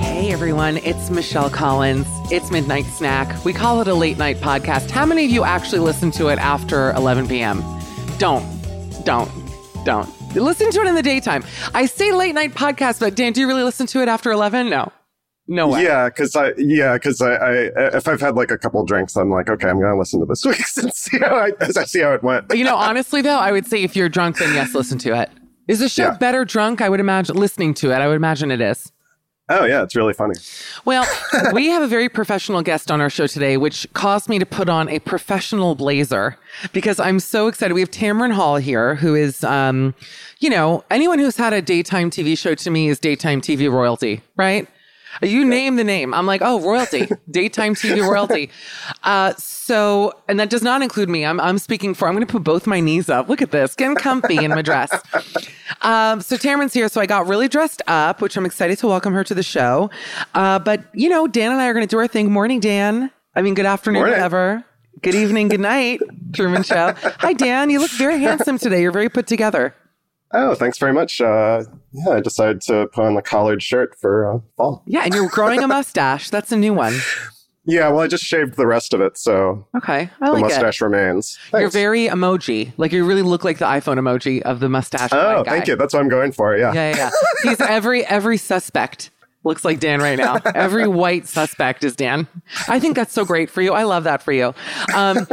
Hey everyone, it's Michelle Collins. It's Midnight Snack. We call it a late night podcast. How many of you actually listen to it after 11 p.m.? Don't, don't, don't. Listen to it in the daytime. I say late night podcast, but Dan, do you really listen to it after 11? No. No way. Yeah, because I yeah, because I, I if I've had like a couple drinks, I'm like, okay, I'm gonna listen to this week's and see how I as I see how it went. you know, honestly though, I would say if you're drunk, then yes, listen to it. Is the show Yeah. better drunk? I would imagine listening to it. I would imagine it is. Oh yeah, it's really funny. Well, we have a very professional guest on our show today, which caused me to put on a professional blazer because I'm so excited. We have Tamron Hall here, who is, um, you know, anyone who's had a daytime TV show to me is daytime TV royalty, right? You name the name. I'm like, oh, royalty, daytime TV royalty. Uh, so, and that does not include me. I'm, I'm speaking for, I'm going to put both my knees up. Look at this, getting comfy in my dress. Um, so Tamron's here. So I got really dressed up, which I'm excited to welcome her to the show. Uh, but you know, Dan and I are going to do our thing. Morning, Dan. I mean, good afternoon, Morning. whatever. Good evening, good night, Truman Show. Hi, Dan. You look very handsome today. You're very put together. Oh, thanks very much. Uh, yeah, I decided to put on the collared shirt for uh, fall. Yeah, and you're growing a mustache. That's a new one. Yeah, well, I just shaved the rest of it, so Okay, I the like it. mustache remains. You're very emoji. Like you really look like the iPhone emoji of the mustache. Oh, guy. thank you. That's what I'm going for. Yeah. Yeah, yeah, yeah. He's every every suspect looks like Dan right now. Every white suspect is Dan. I think that's so great for you. I love that for you. Um,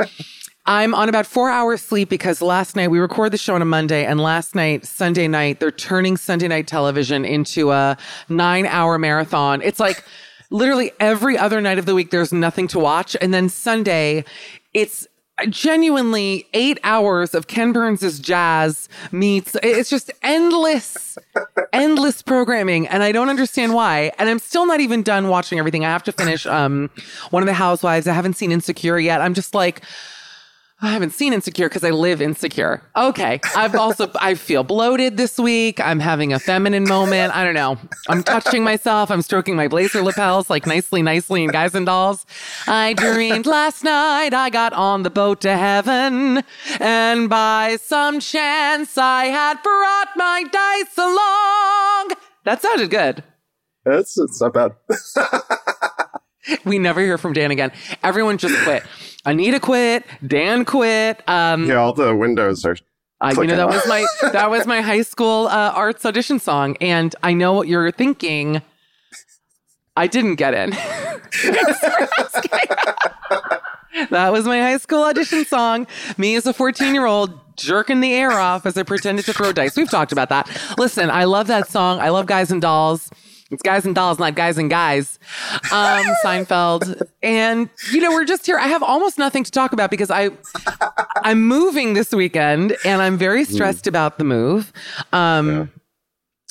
I'm on about four hours sleep because last night we record the show on a Monday, and last night, Sunday night, they're turning Sunday night television into a nine hour marathon. It's like literally every other night of the week, there's nothing to watch. And then Sunday, it's genuinely eight hours of Ken Burns' jazz meets. It's just endless, endless programming, and I don't understand why. And I'm still not even done watching everything. I have to finish um one of the Housewives. I haven't seen Insecure yet. I'm just like. I haven't seen Insecure because I live insecure. Okay. I've also, I feel bloated this week. I'm having a feminine moment. I don't know. I'm touching myself. I'm stroking my blazer lapels like nicely, nicely in Guys and Dolls. I dreamed last night I got on the boat to heaven. And by some chance I had brought my dice along. That sounded good. It's, it's not bad. We never hear from Dan again. Everyone just quit. Anita quit. Dan quit. Um, yeah, all the windows are. Uh, you know that was my that was my high school uh, arts audition song, and I know what you're thinking. I didn't get in. that was my high school audition song. Me as a 14 year old jerking the air off as I pretended to throw dice. We've talked about that. Listen, I love that song. I love Guys and Dolls. It's Guys and Dolls, not Guys and Guys. Um, Seinfeld, and you know we're just here. I have almost nothing to talk about because I I'm moving this weekend, and I'm very stressed about the move. Um,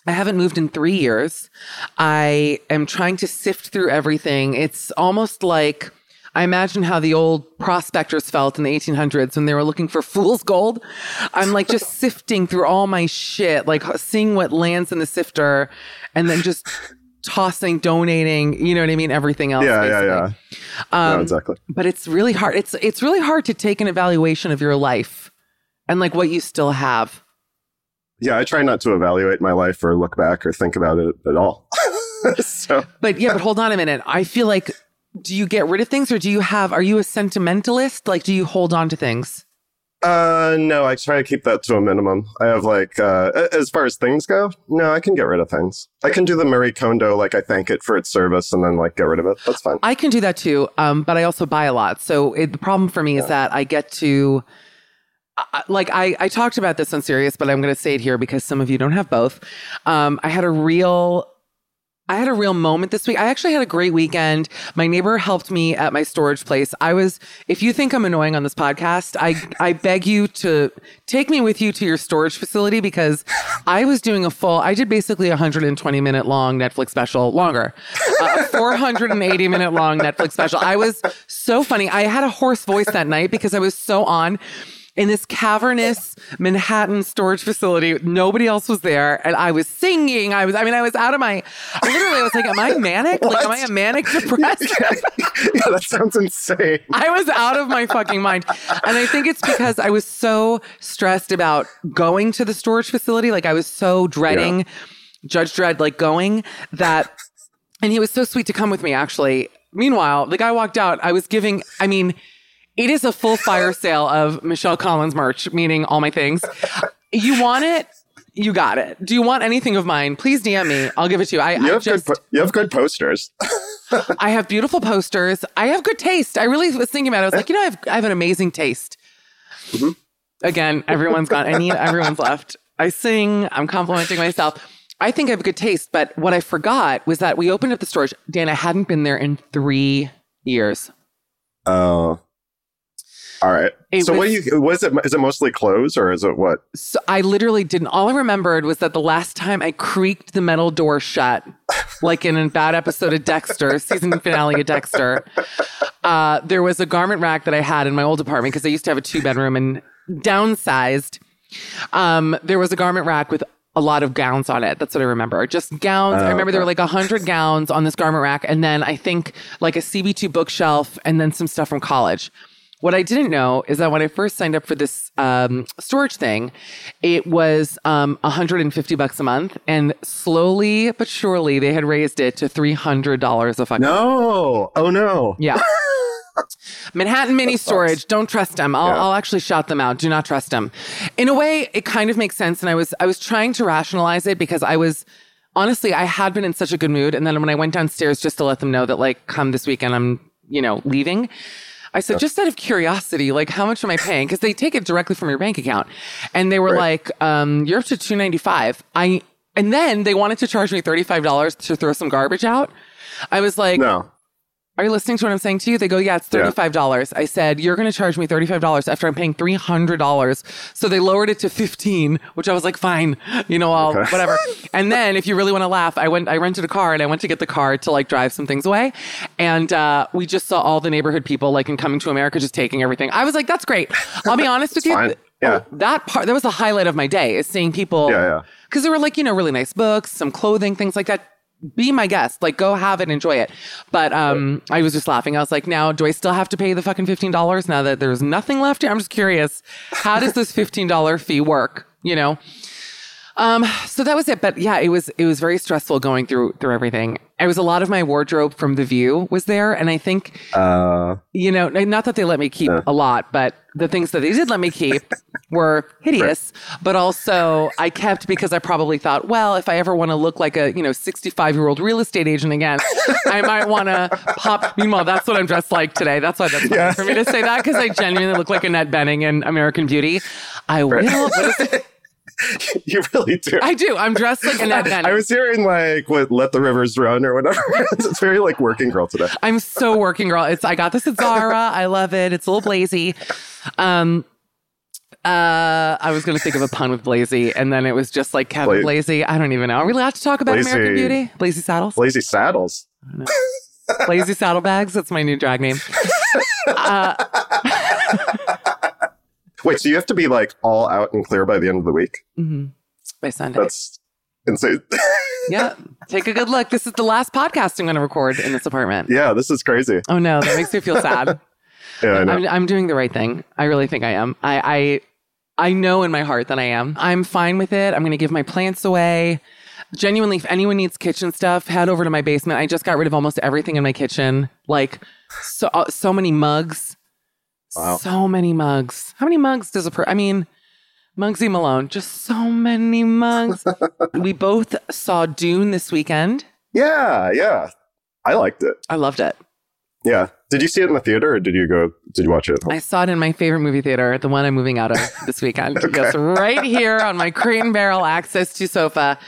I haven't moved in three years. I am trying to sift through everything. It's almost like I imagine how the old prospectors felt in the 1800s when they were looking for fool's gold. I'm like just sifting through all my shit, like seeing what lands in the sifter and then just tossing, donating, you know what I mean? Everything else. Yeah, yeah, yeah. Um, no, exactly. But it's really hard. It's it's really hard to take an evaluation of your life and like what you still have. Yeah, I try not to evaluate my life or look back or think about it at all. so, But yeah, but hold on a minute. I feel like do you get rid of things or do you have are you a sentimentalist? Like do you hold on to things? uh, no, I try to keep that to a minimum. I have like, uh, as far as things go, no, I can get rid of things. I can do the Marie Kondo, like I thank it for its service and then like get rid of it. That's fine. I can do that too, um, but I also buy a lot. So it, the problem for me is that I get to, I- like, I, I talked about this on Sirius, but I'm going to say it here because some of you don't have both. Um, I had a real, I had a real moment this week. I actually had a great weekend. My neighbor helped me at my storage place. I was, if you think I'm annoying on this podcast, I, I beg you to take me with you to your storage facility because I was doing a full, I did basically a 120 minute long Netflix special, longer, a 480 minute long Netflix special. I was so funny. I had a hoarse voice that night because I was so on in this cavernous Manhattan storage facility. Nobody else was there. And I was singing. I was, I mean, I was out of my, literally, I was like, am I manic? Like, am I a manic depressed? yeah, that sounds insane. I was out of my fucking mind. And I think it's because I was so stressed about going to the storage facility. Like, I was so dreading Judge Dredd, like going that, and he was so sweet to come with me, actually. Meanwhile, the guy walked out. I was giving, I mean, it is a full fire sale of Michelle Collins merch, meaning all my things. You want it? You got it. Do you want anything of mine? Please DM me. I'll give it to you. I, You I have, just, good po- you have good posters. I have beautiful posters. I have good taste. I really was thinking about it. I was like, you know, I have, I have an amazing taste. Mm-hmm. Again, everyone's gone. I need everyone's left. I sing. I'm complimenting myself. I think I have good taste, but what I forgot was that we opened up the storage. Dan, I hadn't been there in three years. Oh. All right. It so what do was- you was it is it mostly clothes or is it what? So I literally didn't. All I remembered was that the last time I creaked the metal door shut, like in a bad episode of Dexter, season finale of Dexter, uh, there was a garment rack that I had in my old apartment because I used to have a two bedroom and downsized. Um, there was a garment rack with a lot of gowns on it. That's what I remember. Just gowns. I remember there were like a hundred gowns on this garment rack, and then I think like a CB2 bookshelf, and then some stuff from college. What I didn't know is that when I first signed up for this um, storage thing, it was um, 150 bucks a month, and slowly but surely they had raised it to 300 dollars a fucking. No. Oh no. Yeah. Manhattan Mini Storage. Don't trust them. I'll, Yeah. I'll actually shout them out. Do not trust them. In a way, it kind of makes sense, and I was I was trying to rationalize it because I was honestly I had been in such a good mood, and then when I went downstairs just to let them know that like come this weekend I'm you know leaving. I said, just out of curiosity, like, how much am I paying? Because they take it directly from your bank account, and they were like, um, "You're up to two ninety five. I and then they wanted to charge me thirty five dollars to throw some garbage out. I was like, No. Are you listening to what I'm saying to you? They go, Yeah, it's $35. I said, You're going to charge me $35 after I'm paying $300. So they lowered it to 15 which I was like, Fine, you know, I'll whatever. and then if you really want to laugh, I went, I rented a car and I went to get the car to like drive some things away. And uh, we just saw all the neighborhood people like in Coming to America just taking everything. I was like, That's great. I'll be honest with you. fine. Yeah. Oh, that part, that was the highlight of my day is seeing people. Yeah, yeah. Because there were like, you know, really nice books, some clothing, things like that. Be my guest. Like, go have it, enjoy it. But um, I was just laughing. I was like, now, do I still have to pay the fucking $15 now that there's nothing left here? I'm just curious. How does this $15 fee work? You know? Um, so that was it. But yeah, it was it was very stressful going through through everything. It was a lot of my wardrobe from The View was there, and I think Uh, you know, not that they let me keep a lot, but the things that they did let me keep were hideous. But also, I kept because I probably thought, well, if I ever want to look like a you know sixty five year old real estate agent again, I might want to pop. Meanwhile, that's what I'm dressed like today. That's why that's funny for me to say that because I genuinely look like Annette Bening in American Beauty. I will. you really do. I do. I'm dressed like Annette Bening. I was hearing like what "Let the Rivers Run" or whatever. it's very like working girl today. I'm so working girl. It's I got this at Zara. I love it. It's a little blazy. Um uh I was gonna think of a pun with blazy, and then it was just like Kevin Bla- Blazy. I don't even know. Are we allowed to talk about Blazy- American Beauty? Blazy Saddles? Lazy saddles. Blazy Saddlebags. That's my new drag name. Wait, so you have to be like all out and clear by the end of the week? By Sunday. That's insane. yeah. Take a good look. This is the last podcast I'm gonna record in this apartment. yeah, this is crazy. Oh no, that makes me feel sad. Yeah, I know. I'm, I'm doing the right thing. I really think I am. I, I, I know in my heart that I am. I'm fine with it. I'm going to give my plants away. Genuinely, if anyone needs kitchen stuff, head over to my basement. I just got rid of almost everything in my kitchen. Like so, uh, so many mugs. Wow. So many mugs. How many mugs does a per? I mean, Muggsy Malone. Just so many mugs. we both saw Dune this weekend. yeah, yeah. I liked it. I loved it. Yeah. Did you see it in the theater or did you go? Did you watch it? I saw it in my favorite movie theater, the one I'm moving out of this weekend. Yes, right here on my crate and barrel access to sofa.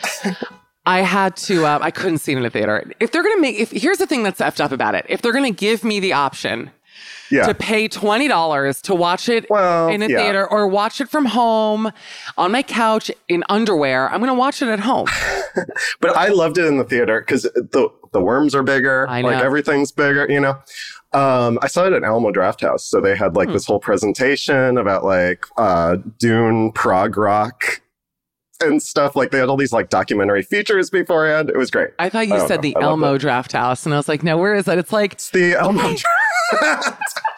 I had to. Um, I couldn't see it in a theater. If they're gonna make, if here's the thing that's effed up about it. If they're gonna give me the option yeah. to pay twenty dollars to watch it Well, in a yeah. theater or watch it from home on my couch in underwear, I'm gonna watch it at home. But I loved it in the theater because the the worms are bigger. I Like everything's bigger. You know. Um, I saw it at Alamo Draft House, so they had like Hmm. this whole presentation about like uh, Dune prog rock and stuff. Like they had all these like documentary features beforehand. It was great. I thought you I said know. the I Elmo. Draft House, and I was like, no, where is that? It's like It's the Draft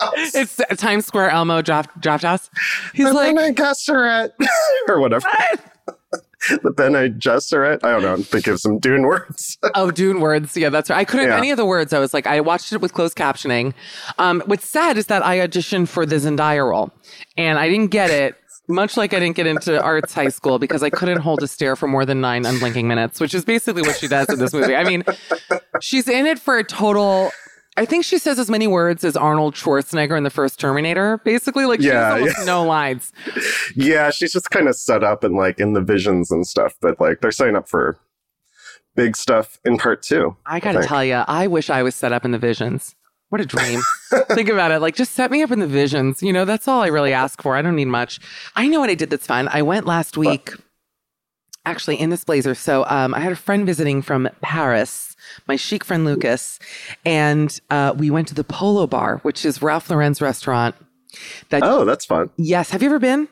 House. it's Times Square Elmo Draft Draft House. He's the like, Bene Gesserit or whatever. the Bene Gesserit. I don't know. Think of some Dune words. Oh, Dune words. Yeah, that's right. I couldn't Yeah. any of the words. I was like, I watched it with closed captioning. Um, what's sad is that I auditioned for the Zendaya role, and I didn't get it. Much like I didn't get into arts high school because I couldn't hold a stare for more than nine unblinking minutes, which is basically what she does in this movie. I mean, she's in it for a total. I think she says as many words as Arnold Schwarzenegger in the first Terminator. Basically, like she Yeah, almost no lines. yeah, she's just kind of set up and like in the visions and stuff. But like they're setting up for big stuff in part two. I gotta think. tell you, I wish I was set up in the visions. What a dream. Think about it. Like, just set me up in the visions. You know, that's all I really ask for. I don't need much. I know what I did that's fun. I went last week, actually, in this blazer. So um, I had a friend visiting from Paris, my chic friend Lucas, and uh, we went to the Polo Bar, which is Ralph Lauren's restaurant. That Oh, that's fun. yes, have you ever been?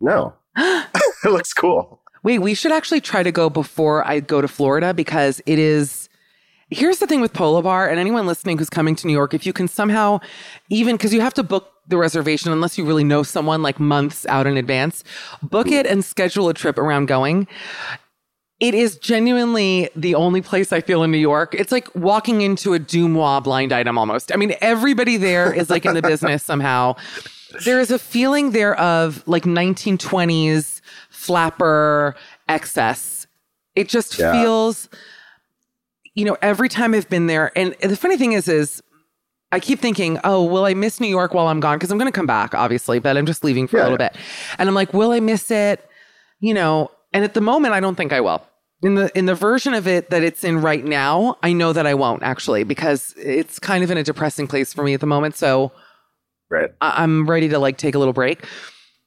No, it looks cool. Wait, we should actually try to go before I go to Florida because it is. Here's the thing with Polo Bar and anyone listening who's coming to New York, if you can somehow, even because you have to book the reservation unless you really know someone like months out in advance, book it and schedule a trip around going. It is genuinely the only place I feel in New York. It's like walking into a DeuxMoi blind item almost. I mean, everybody there is like in the business somehow. There is a feeling there of like 1920s flapper excess. It just Yeah. feels, you know, every time I've been there. And the funny thing is, is I keep thinking, oh, will I miss New York while I'm gone? Because I'm going to come back, obviously, but I'm just leaving for a little yeah. bit. And I'm like, will I miss it? You know, and at the moment, I don't think I will. In the in the version of it that it's in right now, I know that I won't actually because it's kind of in a depressing place for me at the moment. So Right. I- I'm ready to like take a little break.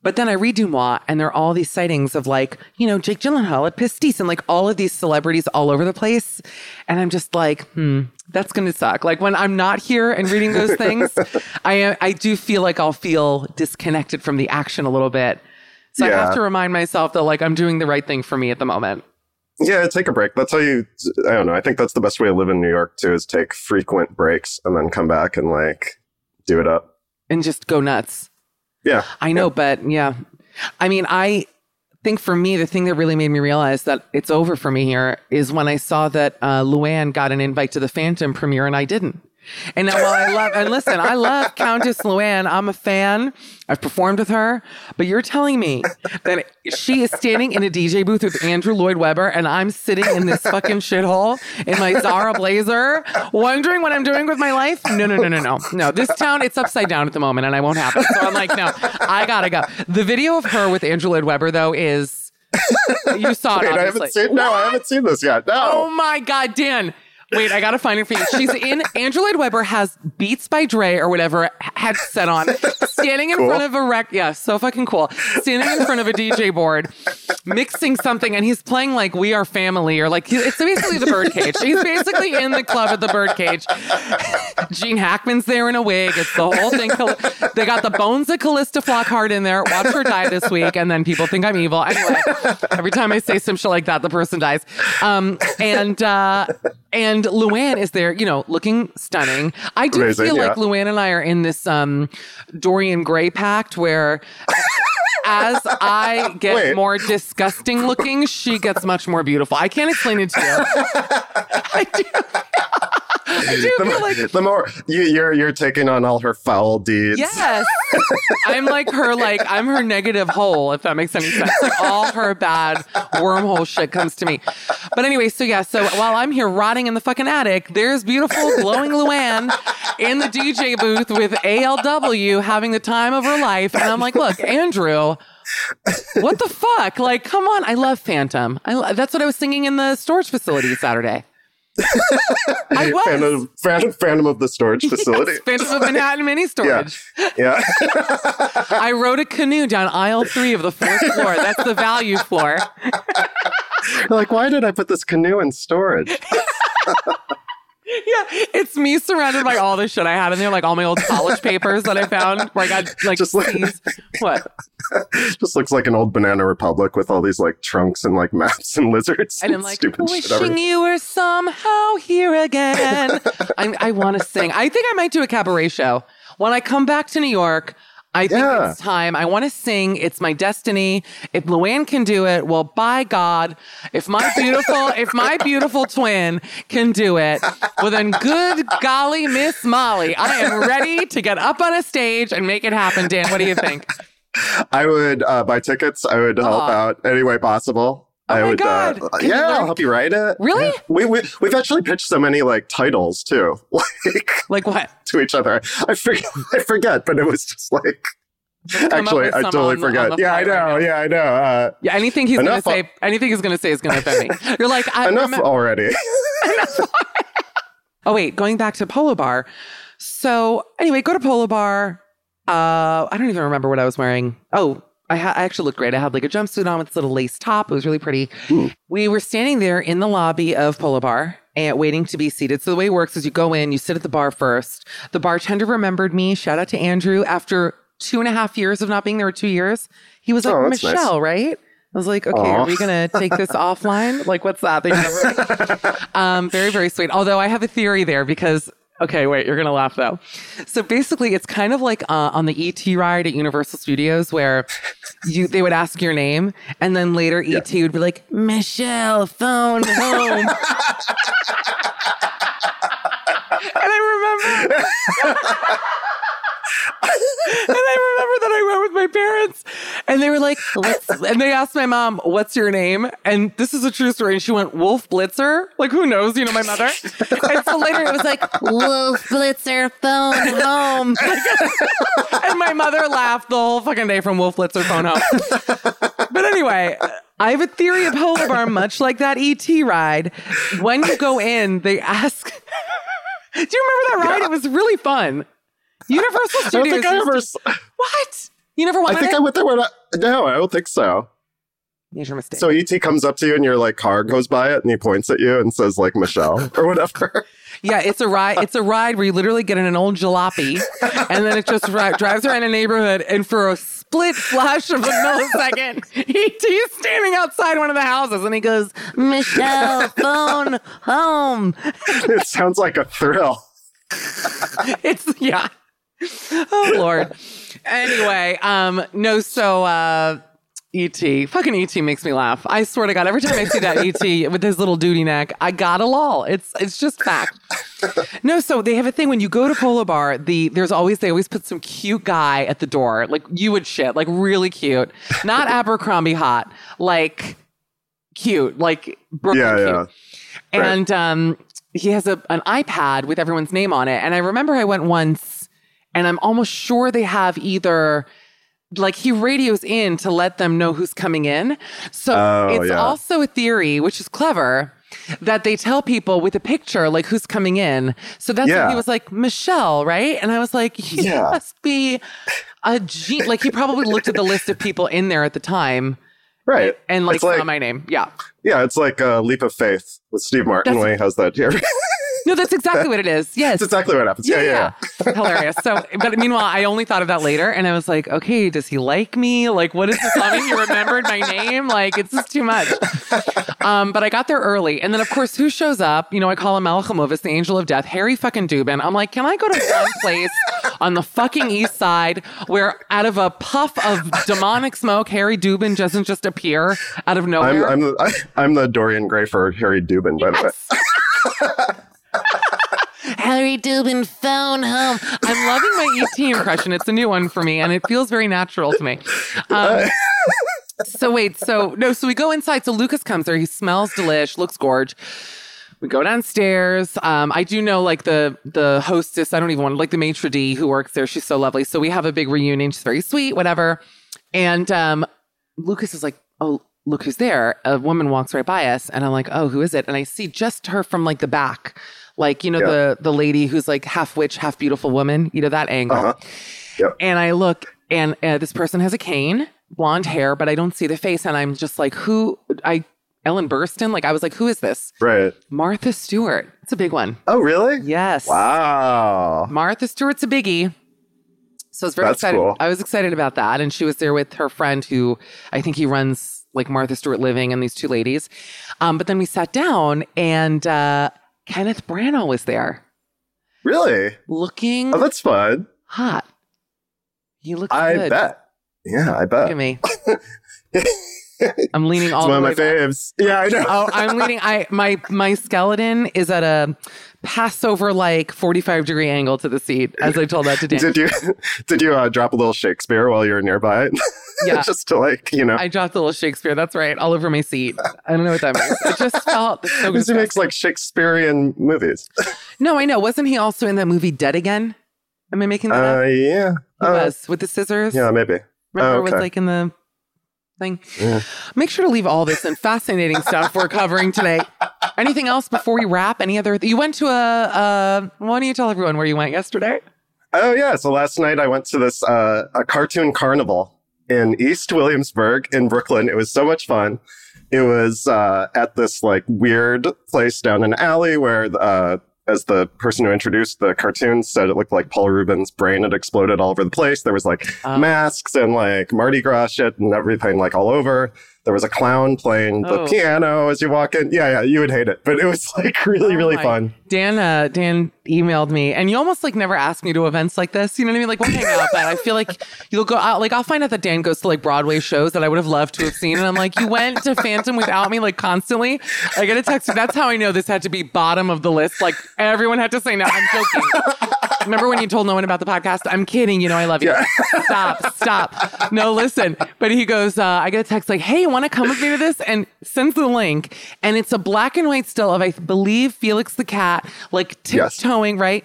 But then I read DeuxMoi and there are all these sightings of like, you know, Jake Gyllenhaal at Pastis and like all of these celebrities all over the place. And I'm just like, hmm, that's going to suck. Like when I'm not here and reading those things, I am, I do feel like I'll feel disconnected from the action a little bit. So I have to remind myself that like I'm doing the right thing for me at the moment. Yeah, take a break. That's how you. I don't know. I think that's the best way to live in New York too. Is take frequent breaks and then come back and like do it up. and just go nuts. Yeah, I know, but yeah. I mean, I think for me, the thing that really made me realize that it's over for me here is when I saw that uh, Luann got an invite to the Phantom premiere and I didn't. And now, while I love, and listen, I love Countess Luann. I'm a fan. I've performed with her. But you're telling me that she is standing in a DJ booth with Andrew Lloyd Webber and I'm sitting in this fucking shithole in my Zara blazer, wondering what I'm doing with my life? No, no, no, no, no. No, this town, it's upside down at the moment and I won't have it. So I'm like, no, I gotta go. The video of her with Andrew Lloyd Webber, though, is. You saw it, Wait, I haven't seen. No, I haven't seen this yet. No. Oh my God, Dan. Wait, I gotta find for you. She's in Andrew Lloyd Webber has Beats by Dre or whatever headset on, standing in Cool. front of a rec. Yeah, so fucking cool. Standing in front of a DJ board, mixing something, and he's playing like "We Are Family" or like it's basically the Birdcage. He's basically in the club at the Birdcage. Gene Hackman's there in a wig. It's the whole thing. They got the bones of Calista Flockhart in there. Watch her die this week, and then people think I'm evil. Anyway, every time I say some shit like that, the person dies. Um, and uh, and Luann is there, you know, looking stunning. I do Amazing, feel like. Luann and I are in this um, Dorian Gray pact where. As I get Wait. more disgusting looking, she gets much more beautiful. I can't explain it to you. I do. I do The, feel more- like the more you, you're you're taking on all her foul deeds. Yes. I'm like her, like, I'm her negative hole, if that makes any sense. Like, all her bad wormhole shit comes to me. But anyway, so yeah, so while I'm here rotting in the fucking attic, there's beautiful, glowing Luann in the DJ booth with ALW having the time of her life. And I'm like, look, Andrew. What the fuck? Like, come on! I love Phantom. I lo- that's what I was singing in the storage facility Saturday. I was Phantom, Phantom, Phantom of the storage facility. Yes, Phantom of Manhattan mini storage. Yeah. I rode a canoe down aisle three of the fourth floor. That's the value floor. Like, why did I put this canoe in storage? Yeah, it's me surrounded by all the shit I had in there, like all my old college papers that I found where I got like Just like-. What? Just looks like an old Banana Republic with all these like trunks and like maps and lizards And I'm like, wishing you were somehow here again. I, I want to sing. I think I might do a cabaret show when I come back to New York. I think Yeah. it's time. I want to sing. It's my destiny. If Luann can do it, well, by God, if my beautiful, if my beautiful twin can do it, well, then good golly, Miss Molly, I am ready to get up on a stage and make it happen. Dan, what do you think? I would uh, buy tickets. I would help out any way possible. Oh I my would, God. Uh, Can you, yeah, I'll help you write it. Really? Yeah. We, we we've actually pitched so many like titles too, like Like what? to each other. I forget, I forget, but it was just like. Actually, I totally on- forget. on the yeah, I right know. yeah, I know. Uh, Yeah, anything he's gonna Enough say, anything he's gonna say is gonna offend me. You're like, I enough remember- already. Oh wait, going back to Polo Bar. So anyway, go to Polo Bar. Uh, I don't even remember what I was wearing. Oh, I, ha- I actually looked great. I had like a jumpsuit on with this little lace top. It was really pretty. We were standing there in the lobby of Polo Bar and waiting to be seated. So the way it works is you go in, you sit at the bar first. The bartender remembered me. Shout out to Andrew. After two and a half years of not being there, two years, he was like, Oh, that's nice. Michelle, right? I was like, okay, Aw. are we gonna take this offline? Like, what's that? They never- um, very, very sweet. Although I have a theory there because, okay, wait, you're going to laugh though. So basically, it's kind of like uh, on the ET ride at Universal Studios where you they would ask your name and then later ET would be like, Michelle, phone home. and I remember. and I remember that I went with my parents and they were like, and they asked my mom, what's your name? And this is a true story. And she went, Wolf Blitzer. Like, who knows? You know, my mother. and so later it was like, Wolf Blitzer, phone home. and my mother laughed the whole fucking day from Wolf Blitzer, phone home. but anyway, I have a theory of Polo Bar, much like that ET ride. When you go in, they ask. Do you remember that ride? It was really fun. Universal I don't Studios. think I ever. what? You never wanted I think it? I went there when I. No, I don't think so. Major mistake. So ET comes up to you and your like car goes by it and he points at you and says like Michelle or whatever. Yeah, it's a ride. It's a ride where you literally get in an old jalopy, and then it just ri- drives around a neighborhood, and for a split flash of a millisecond, he's standing outside one of the houses, and he goes, "Michelle, phone home." it sounds like a thrill. It's yeah. Oh Lord. Anyway, um, no, so uh E.T. Fucking E.T. makes me laugh. I swear to God, every time I see that E.T. with his little duty neck, I gotta lol. It's it's just fact. No, so they have a thing when you go to Polo Bar, the there's always they always put some cute guy at the door. Like you would shit, like really cute. Not Abercrombie hot, like cute, like Brooklyn Yeah, cute. yeah. Right. And um he has a an iPad with everyone's name on it. And I remember I went once and I'm almost sure they have either like he radios in to let them know who's coming in. So Oh, it's yeah. also a theory, which is clever, that they tell people with a picture like who's coming in. So that's why Yeah. he was like Michelle, right? And I was like, he Yeah. must be a a G. Like he probably looked at the list of people in there at the time Right. and like like- my name. Yeah. Yeah, it's like a leap of faith with Steve Martin That's- when he has that. Yeah, No, that's exactly what it is. Yes. That's exactly what happens. Yeah, yeah. yeah. Hilarious. So, but meanwhile, I only thought of that later and I was like, okay, does he like me? Like, what is this? I mean, he remembered my name. Like, it's just too much. Um, but I got there early. And then, of course, who shows up? You know, I call him Malachimovis, the angel of death, Harry fucking Dubin. I'm like, can I go to one place on the fucking east side where out of a puff of demonic smoke, Harry Dubin doesn't just appear out of I'm nowhere? I'm the, I, I'm the Dorian Gray for Harry Dubin, by the way. Harry Dubin phone home. I'm loving my ET impression. It's a new one for me, and it feels very natural to me. Um, so wait, so no, so we go inside. So Lucas comes there. He smells delish, looks gorge. We go downstairs. Um, I do know like the the hostess. I don't even want like the maitre d who works there. She's so lovely. So we have a big reunion. She's very sweet, whatever. And um, Lucas is like, "Oh, look who's there!" A woman walks right by us, and I'm like, "Oh, who is it?" And I see just her from like the back, like you know Yeah. the the lady who's like half witch, half beautiful woman. You know that angle. Uh-huh. Yep. And I look, and uh, this person has a cane, blonde hair, but I don't see the face, and I'm just like, "Who?" I Ellen Burstyn. Like I was like, "Who is this?" Right. Martha Stewart. It's a big one. Oh, really? Yes. Wow. Martha Stewart's a biggie. So I was very That's excited. cool. I was excited about that. And she was there with her friend who I think he runs like Martha Stewart Living and these two ladies. Um, but then we sat down and uh, Kenneth Branagh was there Really? looking Oh, that's fun. hot. He looks I good. bet. Yeah, I bet. Look at me. I'm leaning all It's the one of my back. faves. Yeah, I know. Oh, I'm leaning. I my my skeleton is at a Passover like 45 degree angle to the seat, as I told that to Dan. Did you did you uh, drop a little Shakespeare while you were nearby? Yeah. just to like you know, I dropped a little Shakespeare. That's right, all over my seat. I don't know what that means. It just felt so because he makes like Shakespearean movies. No, I know. Wasn't he also in that movie Dead Again? Am I making that Uh, up? yeah. He Uh, was with the scissors. yeah, maybe. Remember, Oh, was okay. like in the thing. Yeah. Make sure to leave all this and fascinating stuff we're covering today. Anything else before we wrap? Any other? You went to a. a why don't you tell everyone where you went yesterday? Oh yeah. So last night I went to this uh, a cartoon carnival in East Williamsburg in Brooklyn. It was so much fun. It was uh, at this like weird place down an alley where uh, as the person who introduced the cartoon said it looked like Paul Reubens' brain had exploded all over the place. There was like Oh. masks and like Mardi Gras shit and everything like all over. There was a clown playing the Oh. piano as you walk in. Yeah, yeah, you would hate it, but it was like really, Oh really my- fun. Dan, uh, Dan emailed me, and you almost like never ask me to events like this. You know what I mean? Like we'll hang out, but I feel like you'll go out. Like I'll find out that Dan goes to like Broadway shows that I would have loved to have seen, and I'm like, you went to Phantom without me, like constantly. I get a text. That's how I know this had to be bottom of the list. Like everyone had to say no. I'm joking. Remember when you told no one about the podcast? I'm kidding. You know I love you. Stop, stop. No, listen. But he goes, uh, I get a text like, hey, you want to come with me to this? And sends the link. And it's a black and white still of, I believe, Felix the cat, like Yes. tiptoeing, right?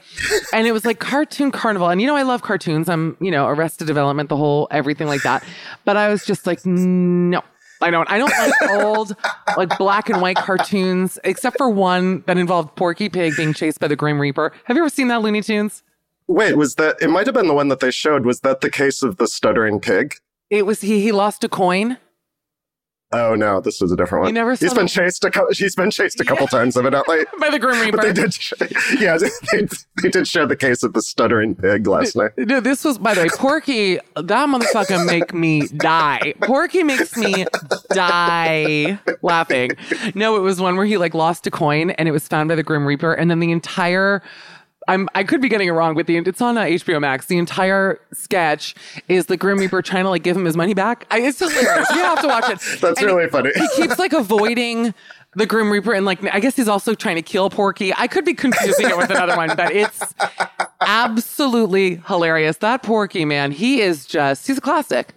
And it was like cartoon carnival. And you know, I love cartoons. I'm, you know, Arrested Development, the whole everything like that. But I was just like, no. I don't. I don't like old, like black and white cartoons, except for one that involved Porky Pig being chased by the Grim Reaper. Have you ever seen that Looney Tunes? Wait, was that? It might have been the one that they showed. Was that the case of the stuttering pig? It was he. He lost a coin. Oh no, this was a different one. You never He's been chased a couple. He's been chased a couple times, evidently. by the Grim Reaper. But they did, yeah, they, they did show the case of the stuttering pig last night. Dude, this was, by the way, Porky, that motherfucker make me die. Porky makes me die laughing. No, it was one where he like lost a coin and it was found by the Grim Reaper. And then the entire, I'm, I could be getting it wrong, but the, it's on uh, HBO Max. The entire sketch is the Grim Reaper trying to like give him his money back. I, it's hilarious. You have to watch it. That's And really funny. He keeps like avoiding the Grim Reaper and like I guess he's also trying to kill Porky. I could be confusing it with another one, but it's absolutely hilarious. That Porky man, he is just he's a classic.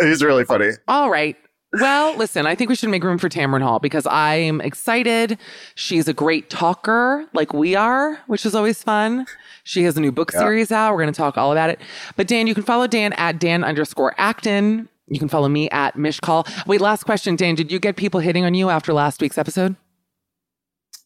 He's really funny. All right. Well, listen, I think we should make room for Tamron Hall because I'm excited. She's a great talker, like we are, which is always fun. She has a new book series out. We're going to talk all about it. But Dan, you can follow Dan at Dan underscore Acton. You can follow me at Michcoll. Wait, last question, Dan. Did you get people hitting on you after last week's episode?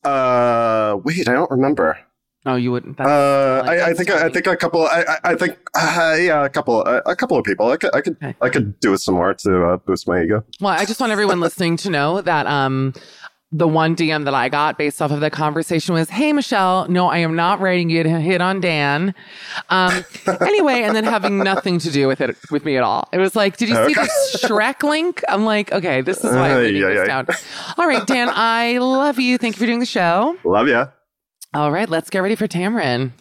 Uh, wait, I don't remember. Oh, you wouldn't. That's, Uh, like, I, I think I, I think a couple. I, I, I think uh, yeah, a couple. Uh, a couple of people. I could I could Okay. I could do with some more to uh, boost my ego. Well, I just want everyone listening to know that um, the one DM that I got based off of that conversation was, "Hey, Michelle, no, I am not writing you to hit on Dan." Um, anyway, and then having nothing to do with it with me at all. It was like, "Did you see this Shrek link?" I'm like, "Okay, this is why I'm Ay, leaving ay, this ay. down." All right, Dan, I love you. Thank you for doing the show. Love ya. All right, let's get ready for Tamron.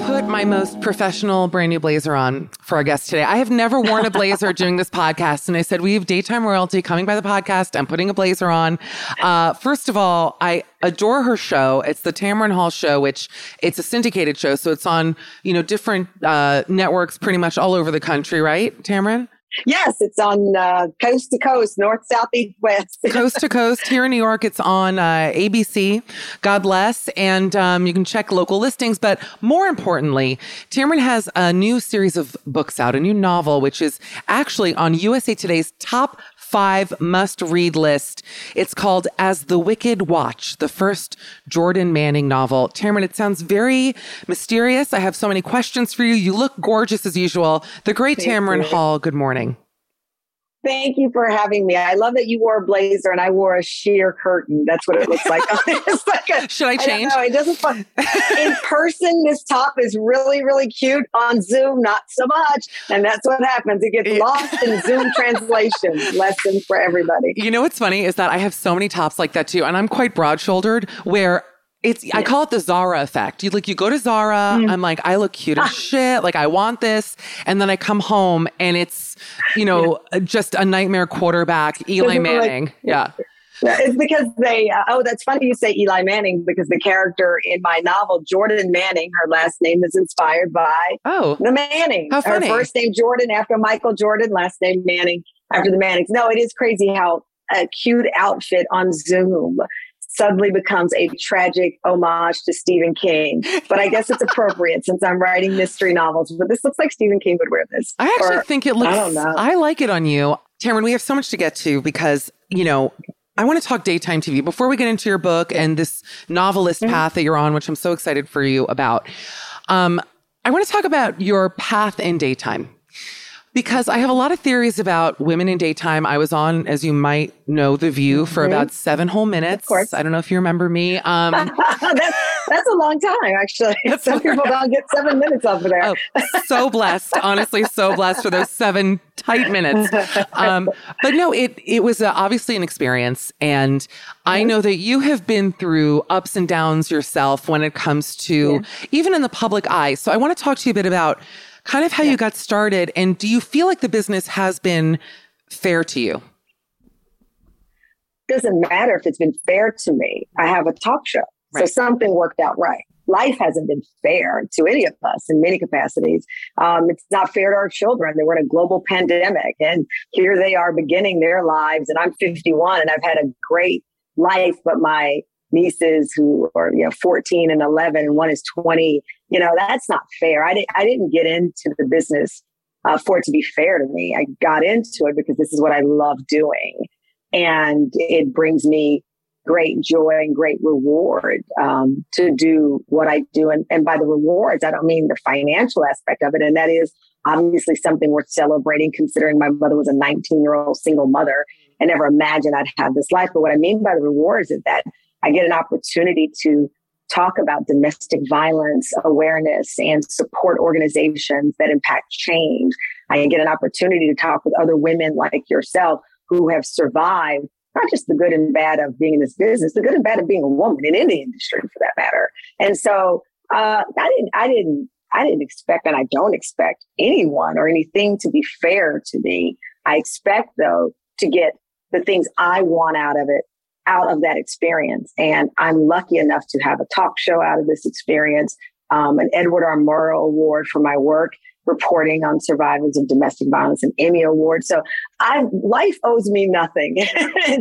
Put my most professional brand new blazer on for our guest today. I have never worn a blazer during this podcast. And I said, We have daytime royalty coming by the podcast. I'm putting a blazer on. Uh, first of all, I adore her show. It's the Tamron Hall show, which it's a syndicated show. So it's on, you know, different uh, networks pretty much all over the country, right, Tamron? Yes, it's on uh, coast to coast, north, south, east, west. coast to coast here in New York. It's on uh, ABC. God bless. And um, you can check local listings. But more importantly, Tamron has a new series of books out, a new novel, which is actually on USA Today's top five must read list. It's called As the Wicked Watch, the first Jordan Manning novel. Tamron, it sounds very mysterious. I have so many questions for you. You look gorgeous as usual. The great Tamron Hall, good morning. Thank you for having me. I love that you wore a blazer and I wore a sheer curtain. That's what it looks like. it's like a, Should I change? know, it doesn't. fun- In person, this top is really, really cute. On Zoom, not so much. And that's what happens. It gets lost in Zoom translation. Lesson for everybody. You know what's funny is that I have so many tops like that too, and I'm quite broad shouldered. Where it's I call it the Zara effect. You like you go to Zara, Mm. I'm like I look cute Ah. as shit, like I want this, and then I come home and it's you know just a nightmare quarterback, Eli Doesn't look- Manning. yeah. It's because they, uh, oh, that's funny you say Eli Manning because the character in my novel, Jordan Manning, her last name is inspired by Oh, the Manning. How funny. Her first name Jordan after Michael Jordan, last name Manning after the Mannings. No, it is crazy how a cute outfit on Zoom suddenly becomes a tragic homage to Stephen King. But I guess it's appropriate since I'm writing mystery novels. But this looks like Stephen King would wear this. I actually Or- think it looks. I don't know. I like it on you, Tamron. We have so much to get to because you know. I want to talk daytime TV before we get into your book and this novelist Mm-hmm. path that you're on, which I'm so excited for you about. Um, I want to talk about your path in daytime because I have a lot of theories about women in daytime. I was on, as you might know, The View for about seven whole minutes. Mm-hmm. course. I don't know if you remember me. Um, that's, that's a long time, actually. That's Some people don't get seven minutes off of there. Oh, so blessed. Honestly, so blessed for those seven tight minutes. Um, but no, it it was uh, obviously an experience, and I know that you have been through ups and downs yourself when it comes to even in the public eye. So I want to talk to you a bit about kind of how you got started, and do you feel like the business has been fair to you? doesn't matter if it's been fair to me. I have a talk show. So something worked out right. Life hasn't been fair to any of us in many capacities. Um, it's not fair to our children. They were in a global pandemic and here they are beginning their lives. And I'm 51 and I've had a great life, but my nieces who are you know 14 and 11 and one is 20 you know that's not fair. I, didn't I didn't get into the business uh, for it to be fair to me. I got into it because this is what i love doing. And it brings me great joy and great reward um, to do what i do. And, and by the rewards i don't mean the financial aspect of it. And that is obviously something worth celebrating considering my mother was a 19 year old single mother. And never imagined i'd have this life. But what i mean by the rewards is that I get an opportunity to talk about domestic violence awareness and support organizations that impact change. I get an opportunity to talk with other women like yourself who have survived not just the good and bad of being in this business, the good and bad of being a woman in any industry for that matter. And so uh, I didn't, I didn't, I didn't expect, and I don't expect anyone or anything to be fair to me. I expect though to get the things I want out of it out of that experience. And I'm lucky enough to have a talk show out of this experience, um, an Edward R. Murrow Award for my work reporting on survivors of domestic violence, an Emmy Award. So I life owes me nothing,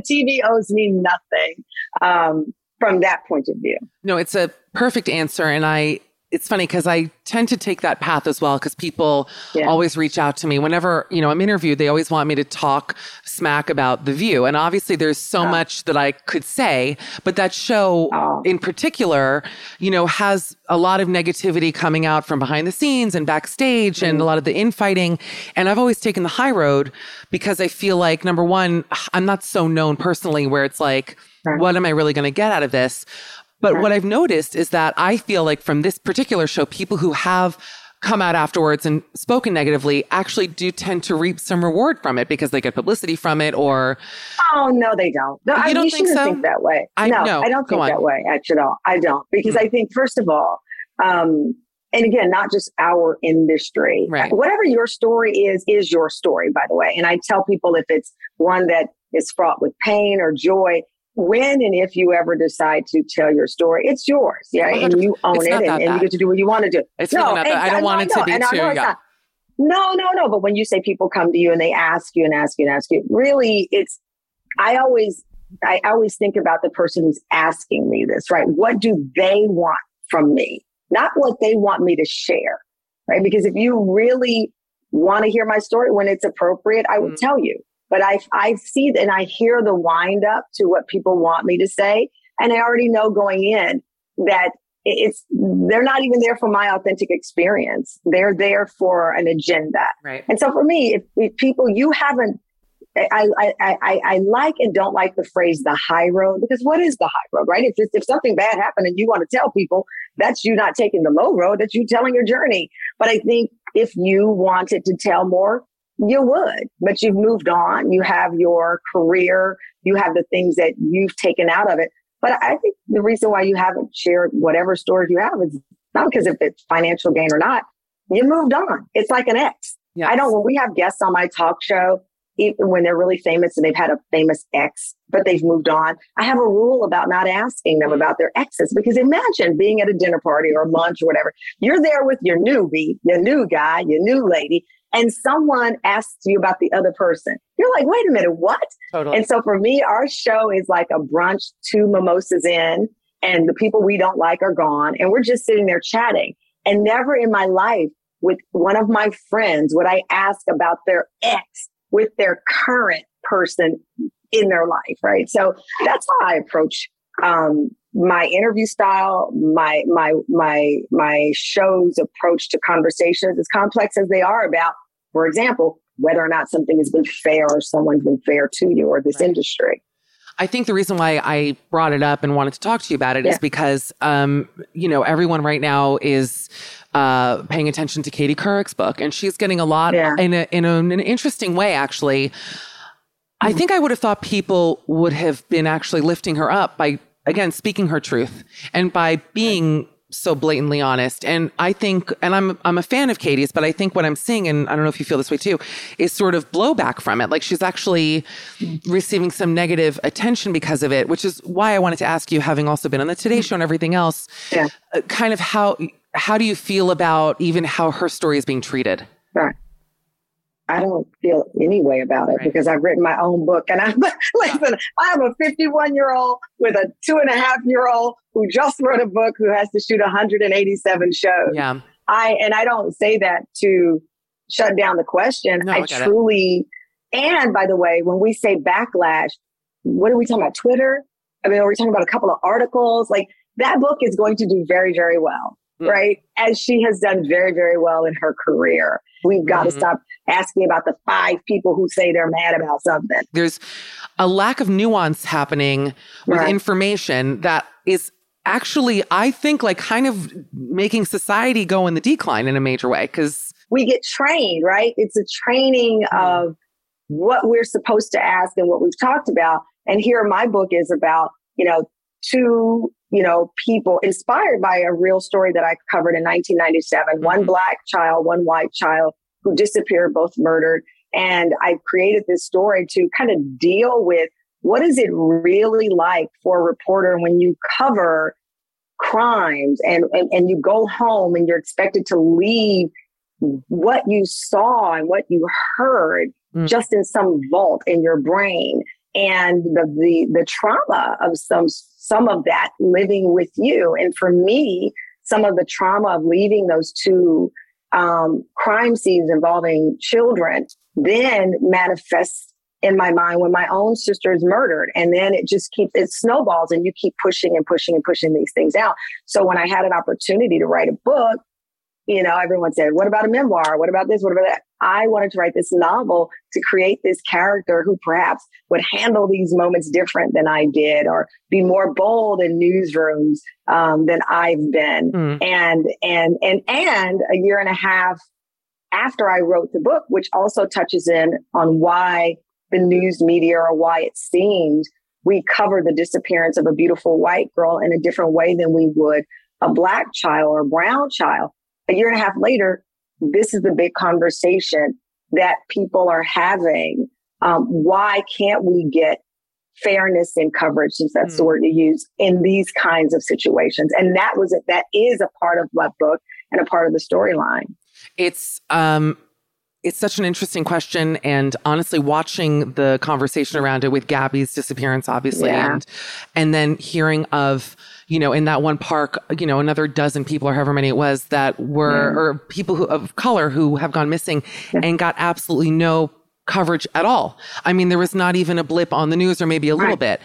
TV owes me nothing um, from that point of view. No, it's a perfect answer, and I it's funny because I tend to take that path as well because people yeah. always reach out to me whenever, you know, I'm interviewed, they always want me to talk smack about the view. And obviously there's so oh. much that I could say, but that show oh. in particular, you know, has a lot of negativity coming out from behind the scenes and backstage mm-hmm. and a lot of the infighting. And I've always taken the high road because I feel like number one, I'm not so known personally where it's like, what am I really going to get out of this? But what I've noticed is that I feel like from this particular show, people who have come out afterwards and spoken negatively actually do tend to reap some reward from it because they get publicity from it or oh no they don't. No you I, don't you think so? think that way. I, no, no i don't think that way actually all. I don't because mm-hmm. i think first of all um and again not just our industry. Right. whatever your story is is your story by the way. And i tell people if it's one that is fraught with pain or joy when and if you ever decide to tell your story, it's yours. Yeah. And you own it and, and, you get to do what you want to do. It's no, really not that. I don't want it to be too. Yeah. No, no, no. But when you say people come to you and they ask you and ask you and ask you, really, it's, I always, I always think about the person who's asking me this, right? What do they want from me? Not what they want me to share, right? Because if you really want to hear my story when it's appropriate, I will mm. tell you. But I, I see and I hear the wind up to what people want me to say. And I already know going in that it's, they're not even there for my authentic experience. They're there for an agenda. Right. And so for me, if, if people, you haven't, I, I, I, I like and don't like the phrase the high road because what is the high road, right? If, if something bad happened and you want to tell people, that's you not taking the low road, that's you telling your journey. But I think if you wanted to tell more, you would, but you've moved on. You have your career. You have the things that you've taken out of it. But I think the reason why you haven't shared whatever stories you have is not because if it's financial gain or not. You moved on. It's like an ex. Yes. I don't, when we have guests on my talk show, even when they're really famous and they've had a famous ex, but they've moved on, I have a rule about not asking them about their exes because imagine being at a dinner party or a lunch or whatever. You're there with your newbie, your new guy, your new lady, and someone asks you about the other person. You're like, wait a minute, what? Totally. And so for me, our show is like a brunch, two mimosas in, and the people we don't like are gone. And we're just sitting there chatting. And never in my life with one of my friends would I ask about their ex with their current person in their life. Right. So that's how I approach um, my interview style, my my my my show's approach to conversations, as complex as they are about for example, whether or not something has been fair or someone's been fair to you or this right. industry. I think the reason why I brought it up and wanted to talk to you about it yeah. is because, um, you know, everyone right now is uh, paying attention to Katie Couric's book, and she's getting a lot yeah. in, a, in, a, in an interesting way, actually. I think I would have thought people would have been actually lifting her up by, again, speaking her truth and by being so blatantly honest. And I think, and I'm I'm a fan of Katie's, but I think what I'm seeing, and I don't know if you feel this way too, is sort of blowback from it. Like she's actually receiving some negative attention because of it, which is why I wanted to ask you, having also been on the Today Show and everything else, yeah. Uh, kind of how how do you feel about even how her story is being treated? Right. I don't feel any way about it Right. because I've written my own book. And I'm listen, I'm a 51 year old with a two and a half year old who just wrote a book who has to shoot 187 shows. Yeah. I and I don't say that to shut down the question. No, I I get it. truly and by the way, when we say backlash, what are we talking about? Twitter? I mean, are we talking about a couple of articles? Like that book is going to do very, very well, Mm. right? As she has done very, very well in her career. We've got Mhm. to stop asking about the five people who say they're mad about something. There's a lack of nuance happening with Right. information that is actually, I think, like kind of making society go in the decline in a major way. Cause we get trained, right? It's a training Mm-hmm. of what we're supposed to ask and what we've talked about. And here my book is about, you know, two, you know, people inspired by a real story that I covered in 1997. One Mhm. black child, one white child who disappeared, both murdered. And I created this story to kind of deal with what is it really like for a reporter when you cover crimes and, and, and you go home and you're expected to leave what you saw and what you heard Mm. just in some vault in your brain and the, the the trauma of some some of that living with you and for me some of the trauma of leaving those two um, crime scenes involving children then manifests in my mind when my own sister is murdered and then it just keeps it snowballs and you keep pushing and pushing and pushing these things out so when i had an opportunity to write a book you know, everyone said, what about a memoir? What about this? What about that? I wanted to write this novel to create this character who perhaps would handle these moments different than I did or be more bold in newsrooms um, than I've been. Mm. And, and, and, and a year and a half after I wrote the book, which also touches in on why the news media or why it seems we cover the disappearance of a beautiful white girl in a different way than we would a black child or a brown child a year and a half later, this is the big conversation that people are having. Um, why can't we get fairness in coverage, since that's the Hmm. word you use, in these kinds of situations? And that was it. That is a part of my book and a part of the storyline. it's, um, it's such an interesting question. And honestly, watching the conversation around it with Gabby's disappearance, obviously, Yeah. and and then hearing of, you know, in that one park, you know, another dozen people or however many it was that were Yeah. or people who of color who have gone missing and got absolutely no coverage at all. I mean, there was not even a blip on the news or maybe a little Right. bit.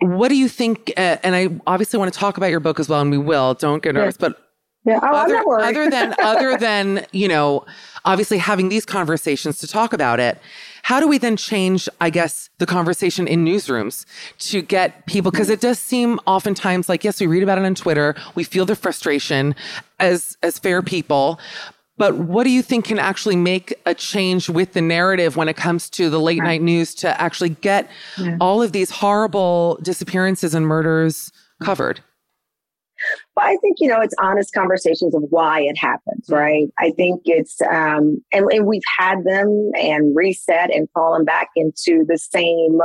What do you think? Uh, and I obviously want to talk about your book as well, and we will. Don't get nervous, but Yeah. Oh, other, other than other than you know obviously having these conversations to talk about it how do we then change i guess the conversation in newsrooms to get people because it does seem oftentimes like yes we read about it on twitter we feel the frustration as as fair people but what do you think can actually make a change with the narrative when it comes to the late night news to actually get all of these horrible disappearances and murders covered But I think, you know, it's honest conversations of why it happens, right? I think it's, um, and, and we've had them and reset and fallen back into the same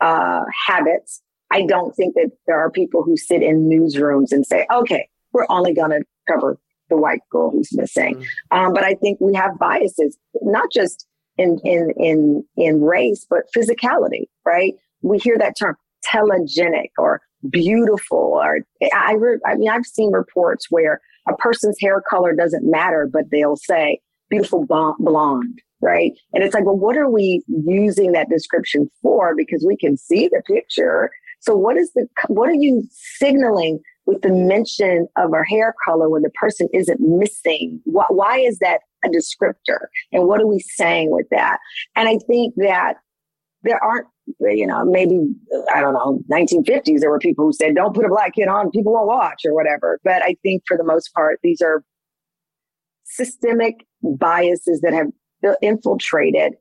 uh, habits. I don't think that there are people who sit in newsrooms and say, okay, we're only going to cover the white girl who's missing. Um, but I think we have biases, not just in, in, in, in race, but physicality, right? We hear that term telegenic or beautiful or I, re- I mean, I've seen reports where a person's hair color doesn't matter, but they'll say beautiful blonde, right? And it's like, well, what are we using that description for? Because we can see the picture. So what is the, what are you signaling with the mention of our hair color when the person isn't missing? Why, why is that a descriptor? And what are we saying with that? And I think that there aren't, you know, maybe, I don't know, 1950s, there were people who said, don't put a black kid on, people won't watch or whatever. But I think for the most part, these are systemic biases that have infiltrated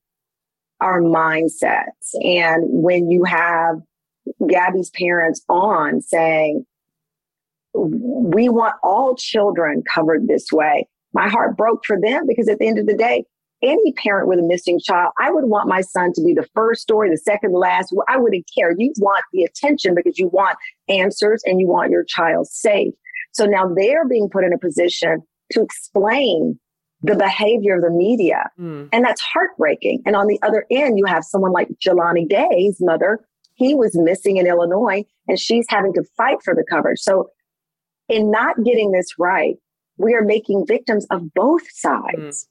our mindsets. And when you have Gabby's parents on saying, we want all children covered this way. My heart broke for them because at the end of the day, any parent with a missing child, I would want my son to be the first story, the second, the last. I wouldn't care. You want the attention because you want answers and you want your child safe. So now they're being put in a position to explain the behavior of the media. Mm. And that's heartbreaking. And on the other end, you have someone like Jelani Day's mother. He was missing in Illinois and she's having to fight for the coverage. So in not getting this right, we are making victims of both sides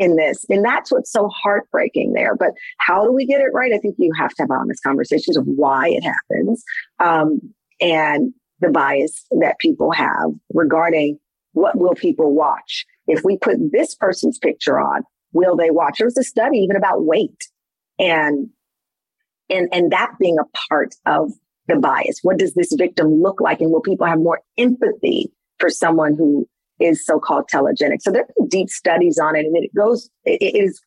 in this. And that's what's so heartbreaking there. But how do we get it right? I think you have to have honest conversations of why it happens um, and the bias that people have regarding what will people watch. If we put this person's picture on, will they watch? There was a study even about weight and and and that being a part of the bias. What does this victim look like? And will people have more empathy for someone who is so-called telegenic? So there are deep studies on it, and it goes it is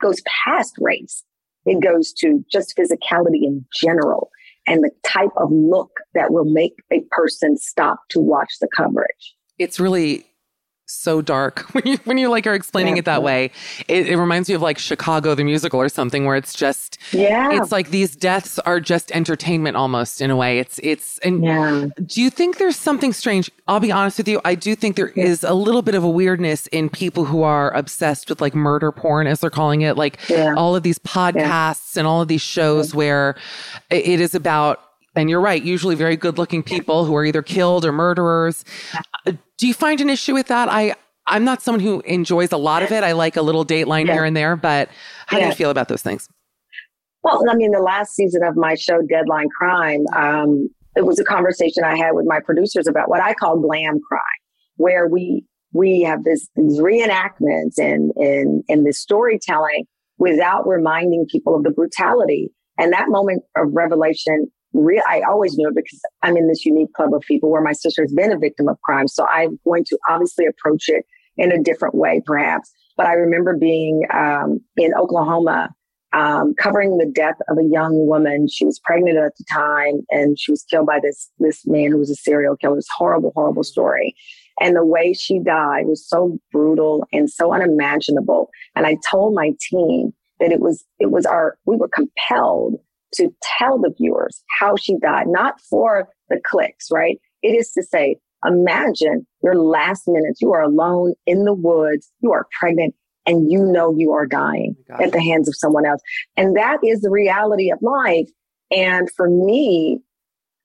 goes past race. It goes to just physicality in general and the type of look that will make a person stop to watch the coverage. It's really so dark when you when you like are explaining Yeah. it that way. It, it reminds me of like Chicago the musical or something where it's just Yeah. it's like these deaths are just entertainment almost in a way. It's it's and yeah. do you think there's something strange? I'll be honest with you. I do think there is a little bit of a weirdness in people who are obsessed with like murder porn, as they're calling it, like Yeah. all of these podcasts and all of these shows where it is about. And you're right, usually very good looking people who are either killed or murderers. Uh, Do you find an issue with that? I, I'm not someone who enjoys a lot of it. I like a little dateline Yeah. here and there, but how do you feel about those things? Well, I mean, the last season of my show, Deadline Crime, um, it was a conversation I had with my producers about what I call glam crime, where we we have this these reenactments and and and this storytelling without reminding people of the brutality. And that moment of revelation, re- I always knew it because I'm in this unique club of people where my sister has been a victim of crime. So I'm going to obviously approach it in a different way, perhaps. But I remember being um, in Oklahoma um, covering the death of a young woman. She was pregnant at the time, and she was killed by this this man who was a serial killer. Was horrible, horrible story. And the way she died was so brutal and so unimaginable. And I told my team that it was it was our we were compelled to tell the viewers how she died, not for the clicks, right? It is to say, imagine your last minutes. You are alone in the woods. You are pregnant and you know you are dying Oh at the hands of someone else. And that is the reality of life. And for me,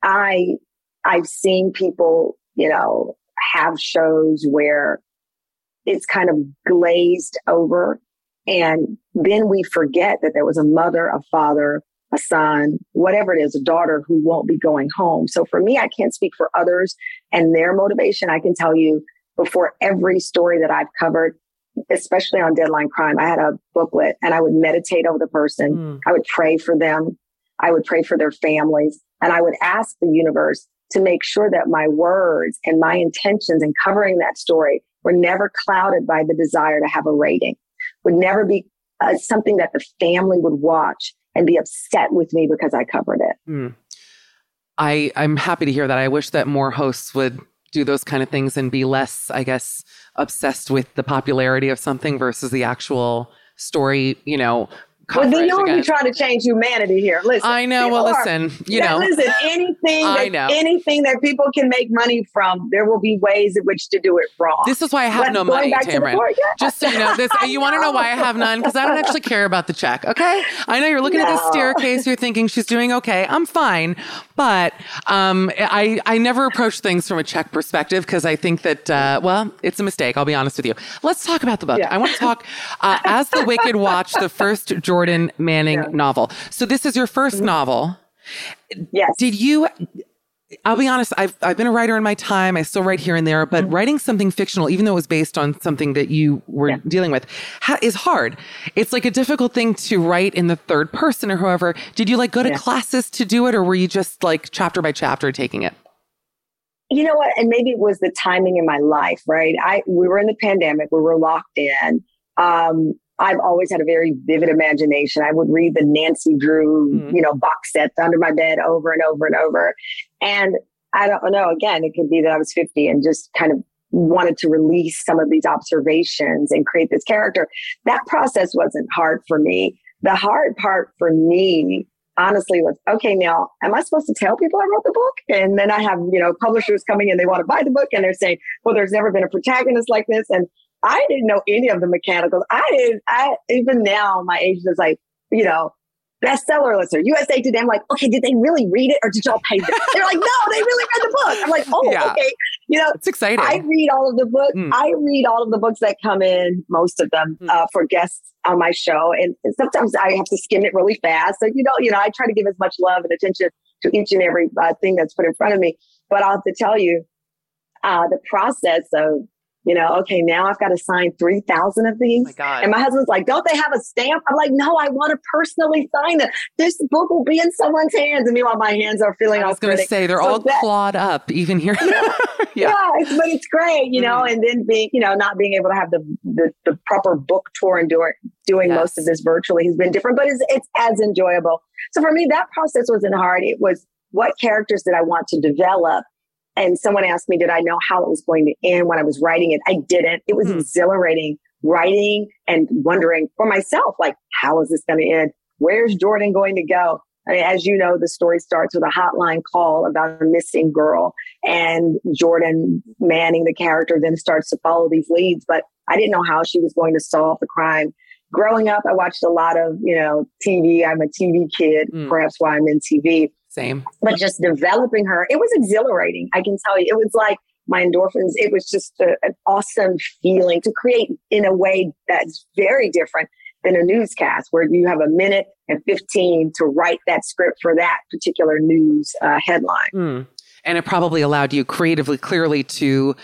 I, I've seen people, you know, have shows where it's kind of glazed over. And then we forget that there was a mother, a father, a son, whatever it is, a daughter who won't be going home. So for me, I can't speak for others and their motivation. I can tell you before every story that I've covered, especially on Deadline Crime, I had a booklet and I would meditate over the person. Mm. I would pray for them. I would pray for their families. And I would ask the universe to make sure that my words and my intentions in covering that story were never clouded by the desire to have a rating, would never be uh, something that the family would watch and be upset with me because I covered it. Hmm. I I'm happy to hear that. I wish that more hosts would do those kind of things and be less, I guess, obsessed with the popularity of something versus the actual story. You know, Well, then you again. be trying to change humanity here. Listen, I know. Well, are- listen. You know, listen, anything I that, know. anything that people can make money from, there will be ways in which to do it wrong. this is why I have no money, Tamron. Just so you know, this you want to know why I have none because I don't actually care about the check. Okay, I know you're looking at this No. staircase, you're thinking she's doing okay. I'm fine, but um, I I never approach things from a check perspective because I think that uh, well, it's a mistake. I'll be honest with you. Let's talk about the book. Yeah. I want to talk uh, as the Wicked Watch, the first Jordan Manning novel. So this is your 1st Mm-hmm. novel. yes. Did you? I'll be honest. I've I've been a writer in my time. I still write here and there, but writing something fictional, even though it was based on something that you were Mm-hmm. Yeah. dealing with, ha- is hard. It's like a difficult thing to write in the third person or however. Did you like go to Yeah. classes to do it, or were you just like chapter by chapter taking it? you know what? And maybe it was the timing in my life, right? I we were in the pandemic, we were locked in. Um, I've always had a very vivid imagination. I would read the Nancy Drew, Mhm. you know, box sets under my bed over and over and over. And I don't know, again, it could be that I was 50 and just kind of wanted to release some of these observations and create this character. That process wasn't hard for me. The hard part for me honestly was okay now am i supposed to tell people i wrote the book and then i have you know publishers coming in they want to buy the book and they're saying well there's never been a protagonist like this and I didn't know any of the mechanicals. I didn't, I, even now, my agent is like, you know, bestseller lister, USA Today. I'm like, okay, did they really read it or did y'all pay them? They're like, no, they really read the book. I'm like, oh, Yeah. okay. You know, It's exciting. I read all of the books. Mm. I read all of the books that come in, most of them, Mm. uh, for guests on my show. And, and sometimes I have to skim it really fast. So, you know, you know, I try to give as much love and attention to each and every uh, thing that's put in front of me. But I'll have to tell you, uh, the process of, you know, okay, now I've got to sign 3,000 of these. oh my. And my husband's like, don't they have a stamp? I'm like, no, I want to personally sign it. This book will be in someone's hands. And meanwhile, my hands are feeling I was going to say they're So all that- clawed up, even here. yeah. yeah, it's, but it's great, you know, Mhm. and then being, you know, not being able to have the the, the proper book tour and do it, doing Yes. most of this virtually has been different, but it's, it's as enjoyable. So for me, that process wasn't hard. It was what characters did I want to develop? And someone asked me, did I know how it was going to end when I was writing it? I didn't. It was Hmm. exhilarating writing and wondering for myself, like, how is this going to end? Where's Jordan going to go? I mean, as you know, the story starts with a hotline call about a missing girl and Jordan Manning, the character, then starts to follow these leads, but I didn't know how she was going to solve the crime. Growing up, I watched a lot of, you know, TV. I'm a TV kid, Mm. perhaps why I'm in TV Same. but just developing her, it was exhilarating. I can tell you, it was like my endorphins. It was just a, an awesome feeling to create in a way that's very different than a newscast where you have a minute and 15 to write that script for that particular news uh, headline. Mm. And it probably allowed you creatively, clearly to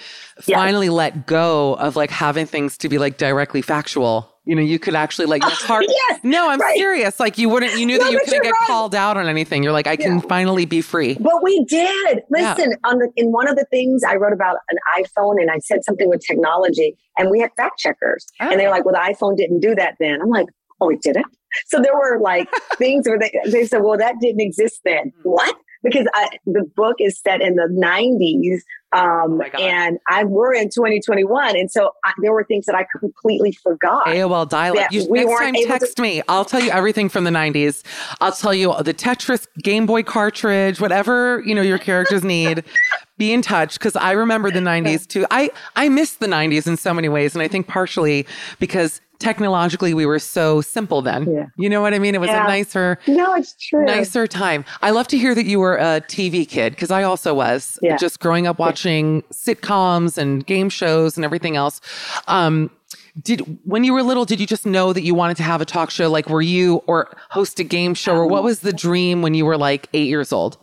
Yes. finally let go of like having things to be like directly factual. You know, you could actually like your heart. Yes, no, I'm right. serious. Like you wouldn't, you knew No, that you couldn't get right. called out on anything. You're like, I can finally be free. But we did. Yeah. Listen, on the, in one of the things I wrote about an iPhone and I said something with technology and we had fact checkers and they're Oh. like, well, the iPhone didn't do that then. I'm like, oh, it didn't. So there were like things where they, they said, well, that didn't exist then. Hmm. What? Because I, the book is set in the 90s Oh um, my God. and I were in 2021. And so I, there were things that I completely forgot. AOL dial up. You, we next time, able to- text me. I'll tell you everything from the 90s. I'll tell you the Tetris Game Boy cartridge, whatever, you know, your characters need. Be in touch because I remember the 90s too. I, I miss the 90s in so many ways. And I think partially because technologically we were so simple then. Yeah. You know what I mean? It was Yeah. a nicer, no, it's true. nicer time. I love to hear that you were a TV kid because I also was Yeah. just growing up watching sitcoms and game shows and everything else. Um, did when you were little, did you just know that you wanted to have a talk show? Like, were you or host a game show, or what was the dream when you were like eight years old?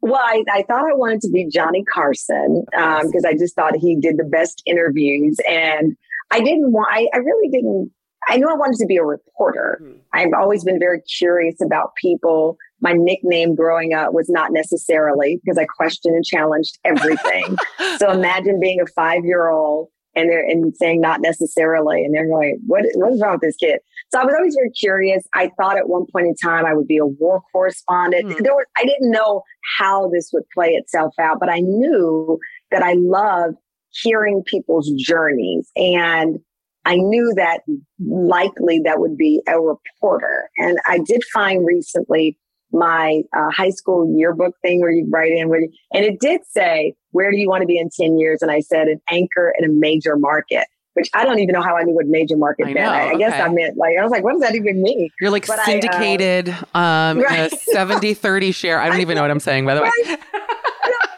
Well, I, I thought I wanted to be Johnny Carson because I just thought he did the best interviews. And I didn't want, I, I really didn't, I knew I wanted to be a reporter. I've always been very curious about people. My nickname growing up was not necessarily because I questioned and challenged everything. so imagine being a five year old and they're and saying not necessarily, and they're going, what, what is wrong with this kid? So I was always very curious. I thought at one point in time I would be a war correspondent. Hmm. There were, I didn't know how this would play itself out, but I knew that I loved hearing people's journeys. And I knew that likely that would be a reporter. And I did find recently my uh, high school yearbook thing where you write in, where you, and it did say, Where do you want to be in 10 years? And I said, An anchor in a major market. Which I don't even know how I knew what major market I meant. I, know, I guess okay. I meant like I was like, what does that even mean? You're like But I, uh, syndicated, um, Right. a 70 30 share. I don't even know what I'm saying, by the way. Right.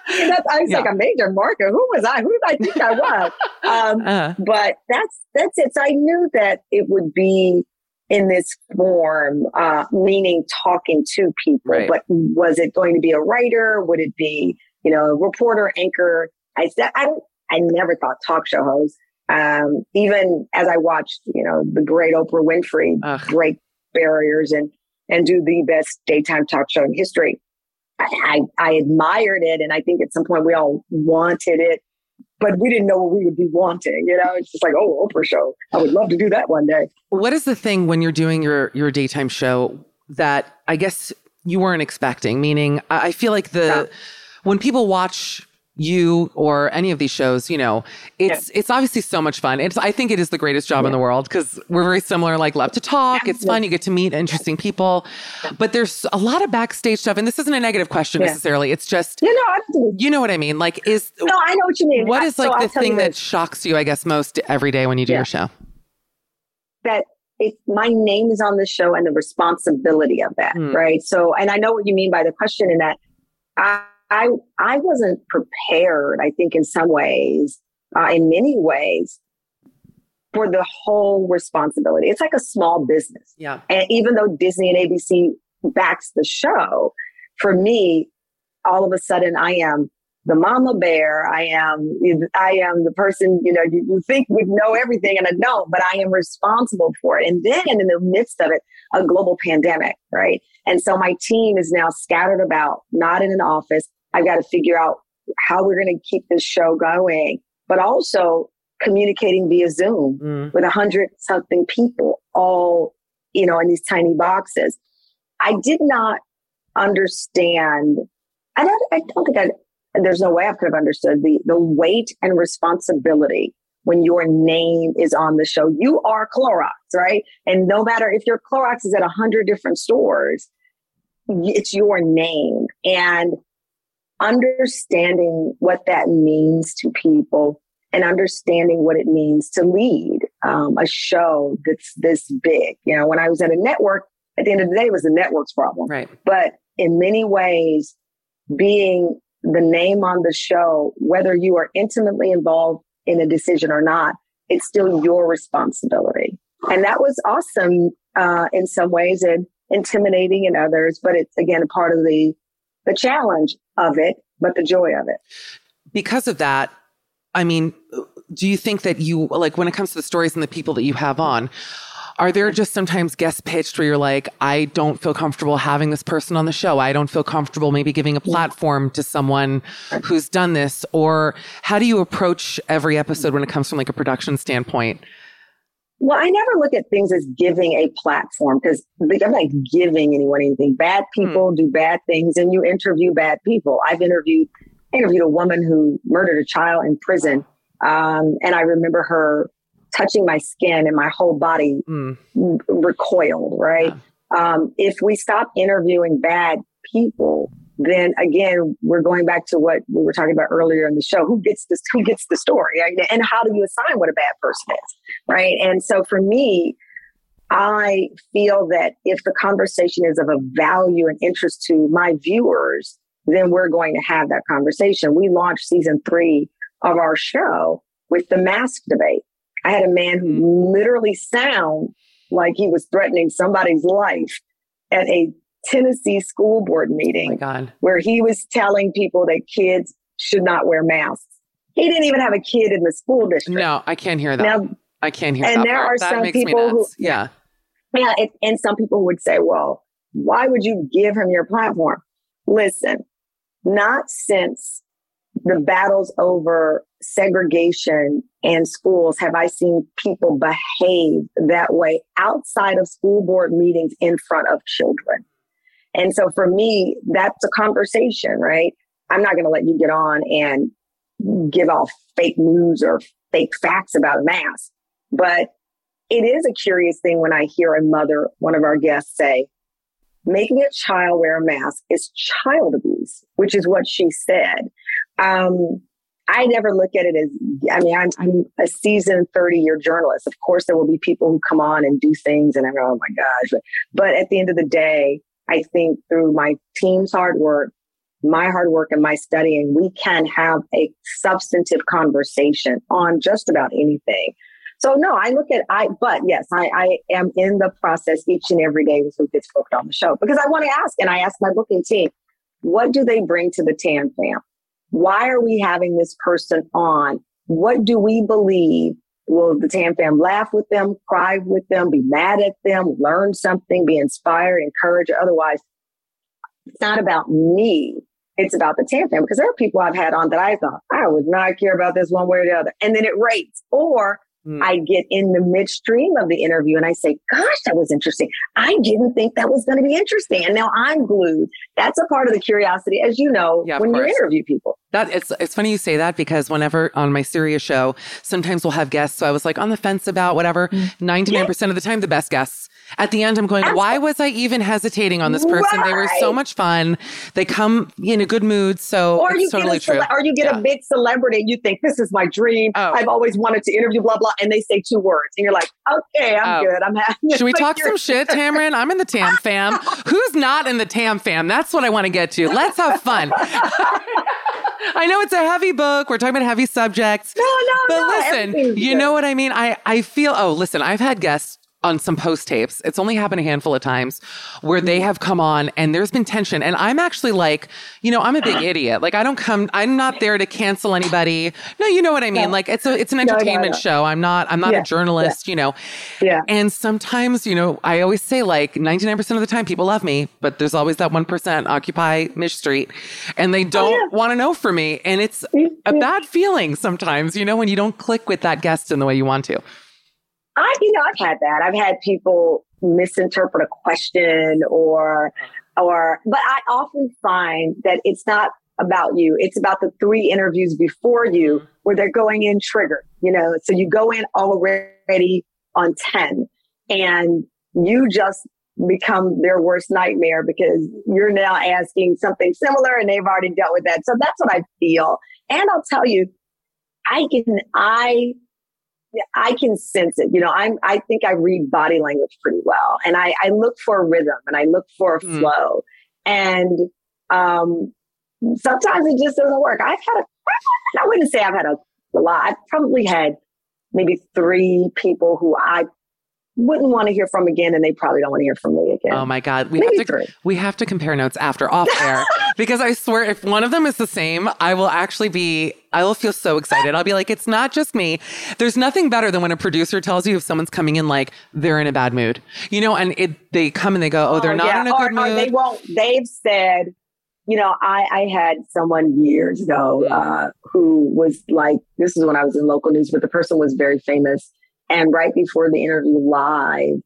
That's, I was Yeah. like a major market. Who was I? Who did I think I was? Um, Uh, but that's that's it. So I knew that it would be in this form, uh, meaning talking to people. Right. But was it going to be a writer? Would it be you know a reporter, anchor? I said I don't. I never thought talk show host. Um, even as I watched, you know, the great Oprah Winfrey Ugh. break barriers and and do the best daytime talk show in history. I, I, admired it, and I think at some point we all wanted it, but we didn't know what we would be wanting. You know, it's just like, oh, Oprah show. I would love to do that one day. What is the thing when you're doing your your daytime show that I guess you weren't expecting? Meaning, I I feel like the Yeah. when people watch you or any of these shows, you know, it's it's obviously so much fun. It's I think it is the greatest job in the world because we're very similar. Like love to talk. It's fun. You get to meet interesting people, but there's a lot of backstage stuff. And this isn't a negative question Yeah. necessarily. It's just You know, you know what I mean. Like is no, I know what you mean. What is is so like the thing that shocks you? I guess most every day when you do Yeah. your show. that if my name is on the show and the responsibility of that, Hmm. right? So, and I know what you mean by the question in that I I, I wasn't prepared. I think in some ways, uh, in many ways, for the whole responsibility. It's like a small business. Yeah. And even though Disney and ABC backs the show, for me, all of a sudden I am the mama bear. I am I am the person, you know, you, you think would know everything and I don't, but I am responsible for it. And then in the midst of it, a global pandemic, right? And so my team is now scattered about, not in an office. I've got to figure out how we're going to keep this show going, but also communicating via Zoom Mm. with a hundred something people all, you know, in these tiny boxes. I did not understand. I don't, I don't think I, there's no way I could have understood the, the weight and responsibility when your name is on the show. You are Clorox, right? And no matter if your Clorox is at a hundred different stores, it's your name and understanding what that means to people and understanding what it means to lead um, a show that's this big. You know, when I was at a network, at the end of the day, it was the network's problem. Right. But in many ways, being the name on the show, whether you are intimately involved in a decision or not, it's still your responsibility. And that was awesome uh, in some ways and intimidating in others. But it's again a part of the the challenge of it, but the joy of it. because of that, I mean, do you think that you like when it comes to the stories and the people that you have on? Are there just sometimes guest pitched where you're like, I don't feel comfortable having this person on the show. I don't feel comfortable maybe giving a platform to someone who's done this? Or how do you approach every episode when it comes from like a production standpoint? Well, I never look at things as giving a platform because I'm not giving anyone anything. Bad people do bad things, and you interview bad people. I've interviewed interviewed a woman who murdered a child in prison, um, and I remember her touching my skin, and my whole body Mm. recoiled. Right. Um, if we stop interviewing bad people, then again, we're going back to what we were talking about earlier in the show. Who gets this? Who gets the story? Right? And how do you assign what a bad person is? Right. And so for me, I feel that if the conversation is of a value and interest to my viewers, then we're going to have that conversation. We launched season three of our show with the mask debate. I had a man who mm. literally sound like he was threatening somebody's life at a Tennessee school board Oh meeting God. where he was telling people that kids should not wear masks. He didn't even have a kid in the school district. No, I can't hear that. Now, I can't hear and that. there part. are that some people who- yeah. yeah, it, and some people would say, well, why would you give him your platform? Listen, not since the battles over segregation and schools have I seen people behave that way outside of school board meetings in front of children. And so for me, that's a conversation, right? I'm not going to let you get on and give off fake news or fake facts about a mask. But it is a curious thing when I hear a mother, one of our guests say, making a child wear a mask is child abuse, which is what she said. Um, I never look at it as, I mean, I'm, I'm a seasoned 30 year journalist. Of course, there will be people who come on and do things and I go, oh my gosh. But, but at the end of the day, I think through my team's hard work, my hard work and my studying, we can have a substantive conversation on just about anything. So no, I look at I, but yes, I, I am in the process each and every day with who gets booked on the show because I want to ask, and I ask my booking team, what do they bring to the Tam fam? Why are we having this person on? What do we believe? Will the Tam fam laugh with them, cry with them, be mad at them, learn something, be inspired, encouraged, otherwise? It's not about me. It's about the Tam fam because there are people I've had on that I thought I would not care about this one way or the other. And then it rates. Or mm. I get in the midstream of the interview and I say, gosh, that was interesting. I didn't think that was going to be interesting. And now I'm glued. That's a part of the curiosity, as you know, yeah, when you interview people. That it's it's funny you say that because whenever on my Sirius show, sometimes we'll have guests. So I was like on the fence about whatever. Mm. Ninety nine percent of the time, the best guests at the end, I'm going, why was I even hesitating on this person? Right. They were so much fun. They come in a good mood. So or you totally get a, true. Or you get yeah. a big celebrity and you think, this is my dream. Oh. I've always wanted to interview, blah, blah. And they say two words. And you're like, okay, I'm oh. good. I'm happy. Should we talk some shit, Tamron? I'm in the TAM fam. Who's not in the TAM fam? That's what I want to get to. Let's have fun. I know it's a heavy book. We're talking about heavy subjects. No, no, no. but no. listen, you know what I mean? I, I feel, oh, listen, I've had guests on some post tapes. It's only happened a handful of times where they have come on and there's been tension. And I'm actually like, you know, I'm a big idiot. Like I don't come, I'm not there to cancel anybody. No, you know what I mean? Like it's a, it's an entertainment no, no, no. show. I'm not, I'm not yeah. a journalist, yeah. you know? Yeah. And sometimes, you know, I always say like 99% of the time people love me, but there's always that 1% occupy Mish Street and they don't oh, yeah. want to know for me. And it's a bad feeling sometimes, you know, when you don't click with that guest in the way you want to. I, you know, I've had that. I've had people misinterpret a question or, uh-huh. or, but I often find that it's not about you. It's about the three interviews before you mm-hmm. where they're going in triggered, you know, so you go in already on 10 and you just become their worst nightmare because you're now asking something similar and they've already dealt with that. So that's what I feel. And I'll tell you, I can, I I can sense it. You know, I'm, I think I read body language pretty well and I, I look for a rhythm and I look for a mm. flow. And, um, sometimes it just doesn't work. I've had a, I wouldn't say I've had a, a lot. I've probably had maybe three people who I wouldn't want to hear from again, and they probably don't want to hear from me again. Oh my god, we Maybe have to three. we have to compare notes after off air because I swear if one of them is the same, I will actually be I will feel so excited. I'll be like, it's not just me. There's nothing better than when a producer tells you if someone's coming in like they're in a bad mood, you know, and it they come and they go, oh, they're oh, not yeah. in a or, good mood. they won't. They've said you know, I, I had someone years ago uh, who was like, this is when I was in local news, but the person was very famous. And right before the interview live,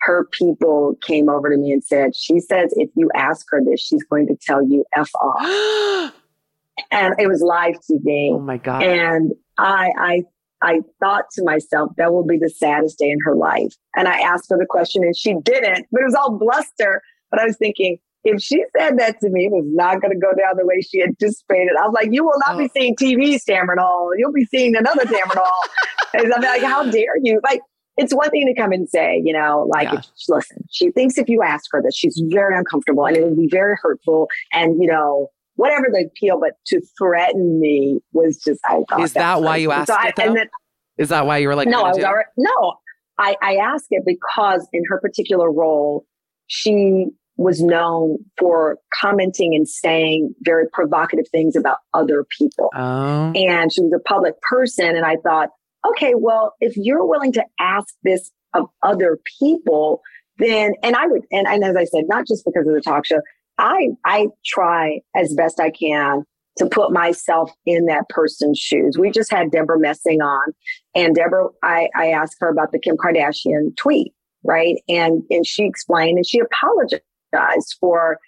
her people came over to me and said, She says if you ask her this, she's going to tell you F off. and it was live TV. Oh my God. And I, I, I thought to myself, that will be the saddest day in her life. And I asked her the question and she didn't, but it was all bluster. But I was thinking, if she said that to me, it was not going to go down the way she anticipated. I was like, you will not oh. be seeing TV Tamron Hall. You'll be seeing another Tamron Hall. And I'm like, how dare you? Like, it's one thing to come and say, you know, like, yeah. listen, she thinks if you ask her this, she's very uncomfortable and it would be very hurtful. And, you know, whatever the appeal, but to threaten me was just, I thought. Is that, why you asked so it? I, then, Is that why you were like, no, I was already, no, I, I asked it because in her particular role, she was known for commenting and saying very provocative things about other people. Oh. And she was a public person. And I thought, okay, well, if you're willing to ask this of other people, then, and I would, and, and as I said, not just because of the talk show, I, I try as best I can to put myself in that person's shoes. We just had Debra Messing on and Debra, I, I asked her about the Kim Kardashian tweet, right? And, and she explained and she apologized for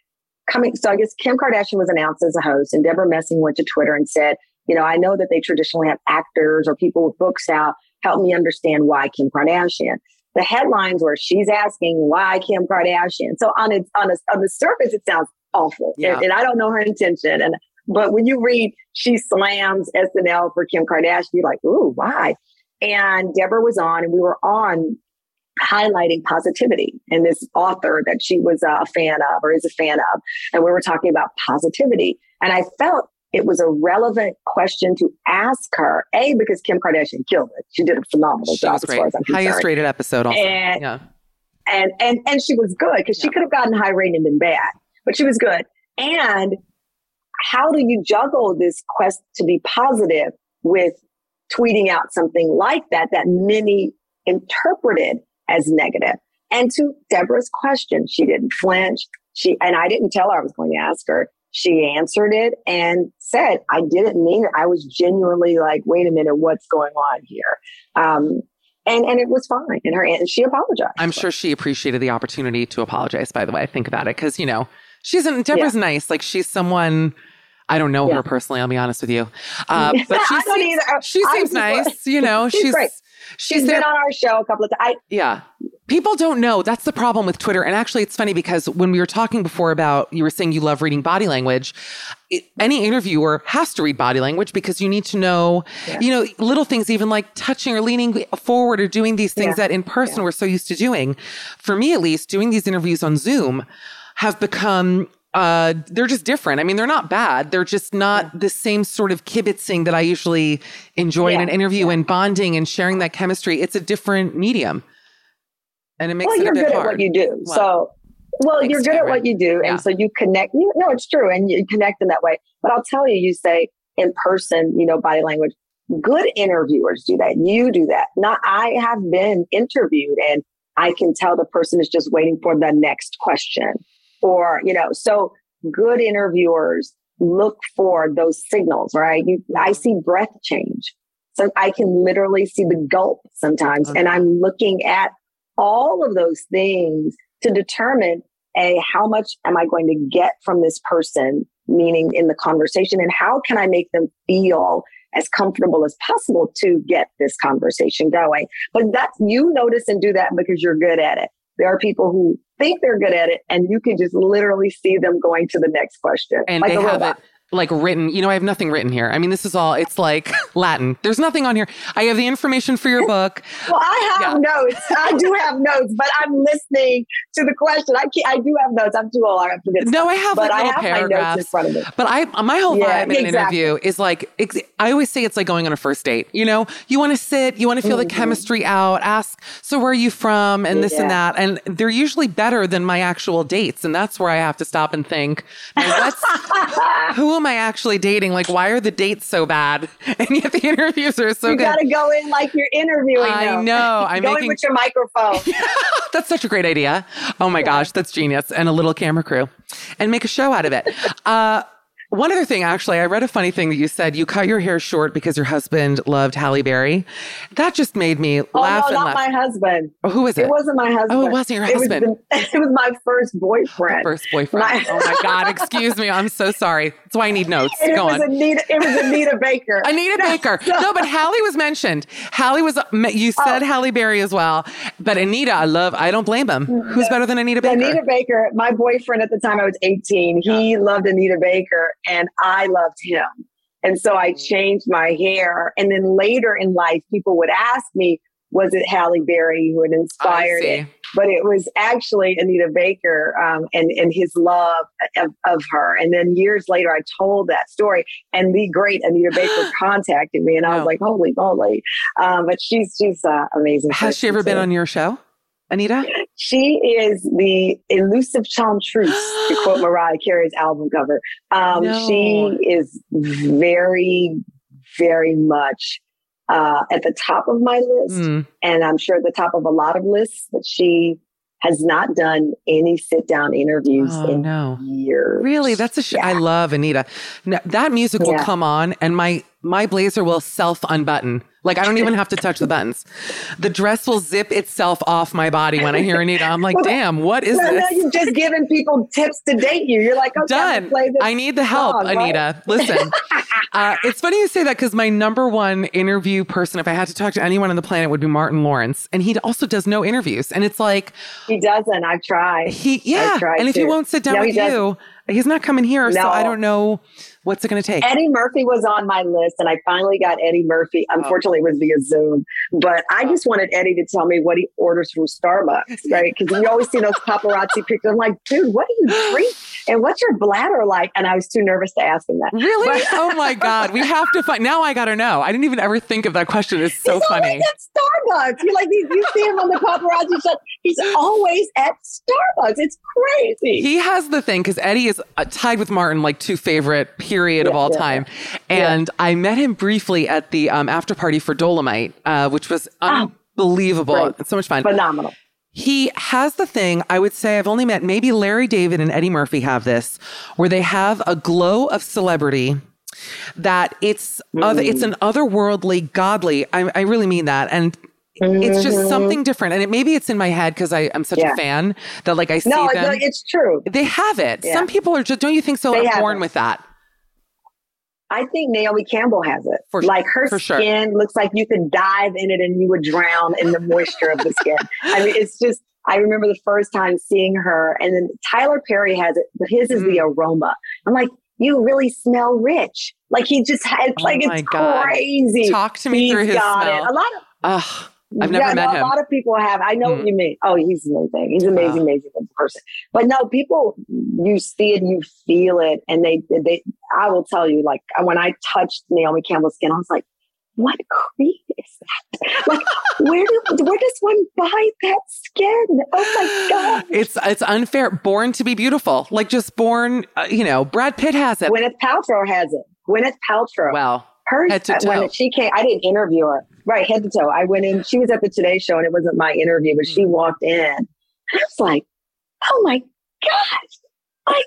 coming. So I guess Kim Kardashian was announced as a host, and Debra Messing went to Twitter and said, you know, I know that they traditionally have actors or people with books out. Help me understand why Kim Kardashian. The headlines were she's asking why Kim Kardashian. So on its on, a, on the surface, it sounds awful, yeah. and, and I don't know her intention. And but when you read she slams SNL for Kim Kardashian, you're like, ooh, why? And Debra was on, and we were on highlighting positivity and this author that she was a fan of or is a fan of. And we were talking about positivity. And I felt it was a relevant question to ask her, A, because Kim Kardashian killed it. She did a phenomenal she job as far as I'm concerned. Highest rated episode also. And, yeah. And, and, and she was good because yeah. she could have gotten high rated and been bad, but she was good. And how do you juggle this quest to be positive with tweeting out something like that, that many interpreted as negative. And to Debra's question, she didn't flinch. She, and I didn't tell her I was going to ask her. She answered it and said, I didn't mean it. I was genuinely like, wait a minute, what's going on here? Um, and and it was fine. And her and she apologized. I'm sure she appreciated the opportunity to apologize. By the way, think about it, because you know she's an, Deborah's Yeah. nice. Like she's someone. I don't know Yeah. her personally. I'll be honest with you, uh, but she I don't seems, either. she seems nice. You know, She's she's. She's been on our show a couple of times. Yeah. People don't know. That's the problem with Twitter. And actually, it's funny because when we were talking before about you were saying you love reading body language, it, any interviewer has to read body language because you need to know, you know, little things, even like touching or leaning forward or doing these things Yeah. that in person we're so used to doing. For me, at least, doing these interviews on Zoom have become uh they're just different. I mean, they're not bad. They're just not the same sort of kibitzing that I usually enjoy in an interview and bonding and sharing that chemistry. It's a different medium. And it makes well, it a you're bit good hard. at what you do. So, well, thanks, you're good at what you do, Yeah. and so you connect. You no, it's true, and you connect in that way. But I'll tell you, you say in person, you know, body language. Good interviewers do that. You do that. Not I have been interviewed, and I can tell the person is just waiting for the next question, or you know. So good interviewers look for those signals, right? You, I see breath change. So I can literally see the gulp sometimes. Okay. And uh-huh. I'm looking at all of those things to determine a how much am I going to get from this person, meaning in the conversation, and how can I make them feel as comfortable as possible to get this conversation going. But that's you notice and do that because you're good at it. There are people who think they're good at it, and you can just literally see them going to the next question. and like they a have robot. it like written. You know, I have nothing written here. I mean, this is all. It's like Latin. There's nothing on here. I have the information for your book. Well, I have notes. I do have notes, but I'm listening to the question. I can't, I do have notes. I'm too old. I have to get. No, I have but like I have my notes in front of me. But I, my whole Yeah, vibe in an interview is like, I always say it's like going on a first date. You know, you want to sit, you want to feel the mm-hmm. chemistry out, ask, so where are you from, and this and that, and they're usually better than my actual dates, and that's where I have to stop and think, who am I actually dating? Like, why are the dates so bad, and yet the interviews are so you good? got to go in like you're interviewing. I them. know. I'm go in making- with your microphone. That's such a great idea. Oh my gosh, that's genius. And a little camera crew and make a show out of it. Uh, one other thing, actually, I read a funny thing that you said you cut your hair short because your husband loved Halle Berry. That just made me oh laugh no, not laugh. my husband. oh, who is it? It wasn't my husband. Oh, it wasn't your It was husband. the- It was, my first boyfriend. First boyfriend. My- oh my God, excuse me. I'm so sorry. That's why I need notes. And it Go was on. Anita. It was Anita Baker. Anita Baker. No, but Halle was mentioned. Halle was, you oh. said Oh. Halle Berry as well. But Anita, I love, I don't blame him. Who's better than Anita Baker? Anita Baker, my boyfriend at the time I was 18, he loved Anita Baker and I loved him. And so. I changed my hair. And then later in life, people would ask me, was it Halle Berry who had inspired it? But it was actually Anita Baker um, and, and his love of, of her. And then years later, I told that story, and the great Anita Baker contacted me, and I was like, "Holy moly!" Um, but she's she's uh, amazing. Has she ever been on your show, Anita? She is the elusive chanteuse, to quote Mariah Carey's album cover. Um, No. She is very, very much uh, at the top of my list, Mm. and I'm sure at the top of a lot of lists. But she has not done any sit-down interviews Oh, in no. years. Really, that's a sh- I love Anita. No, that music will Yeah. come on, and my my blazer will self unbutton. Like I don't even have to touch the buttons. The dress will zip itself off my body when I hear Anita. I'm like, damn, what is No, no, this? you've just given people tips to date you. You're like, okay, Done. I need the help, song, right? Anita. Listen, uh, it's funny you say that because my number one interview person, if I had to talk to anyone on the planet, would be Martin Lawrence, and he also does no interviews. And it's like He doesn't. I've tried. he, yeah. tried And if he won't sit down No, with you, he's not coming here. So I don't know what's it going to take. Eddie Murphy was on my list, and I finally got Eddie Murphy. Oh. Unfortunately, it was via Zoom, but I oh. just wanted Eddie to tell me what he orders from Starbucks, right? Because you always see those paparazzi pictures. I'm like, dude, what do you drink? And what's your bladder like? And I was too nervous to ask him that. Really? But- oh my God. We have to find now I gotta know. I didn't even ever think of that question. It's so he's funny. always at Starbucks. You like you, you see him on the paparazzi shot. He's always at Starbucks. It's crazy. He has the thing because Eddie is uh, tied with Martin, like two favorite period of all yeah, time. And I met him briefly at the um, after party for Dolemite, uh, which was unbelievable. great. It's so much fun. Phenomenal. He has the thing, I would say I've only met maybe Larry David and Eddie Murphy have this, where they have a glow of celebrity that it's other, it's an otherworldly, godly. I, I really mean that. And it's just Mhm. something different. And it, maybe it's in my head because I'm such Yeah. a fan that like I see No, them. no, it's true. they have it. Yeah. Some people are just, don't you think so? They Are have born it. with that. I think Naomi Campbell has it. For- like her for sure. skin looks like you could dive in it and you would drown in the moisture of the skin. I mean, it's just. I remember the first time seeing her, and then Tyler Perry has it, but his is the Mm. aroma. I'm like, you really smell rich. Like he just had, Oh like it's God. crazy. Talk to me He's through his got smell. It. A lot of Ugh, I've never yeah, met no, him. A lot of people have. I know Mm. what you mean. Oh, he's amazing. He's amazing, Wow. amazing person. But no, people, you see it, you feel it, and they, they. I will tell you, like when I touched Naomi Campbell's skin, I was like, "What cream is that? Like, where do where does one buy that skin? Oh my god!" It's it's unfair. Born to be beautiful, like just born. Uh, you know, Brad Pitt has it. Gwyneth Paltrow has it. Gwyneth Paltrow. well, Her Head to toe. when she came, I didn't interview her. Right, head to toe. I went in. She was at the Today Show, and it wasn't my interview, but Hmm. she walked in. I was like, "Oh my gosh!" Like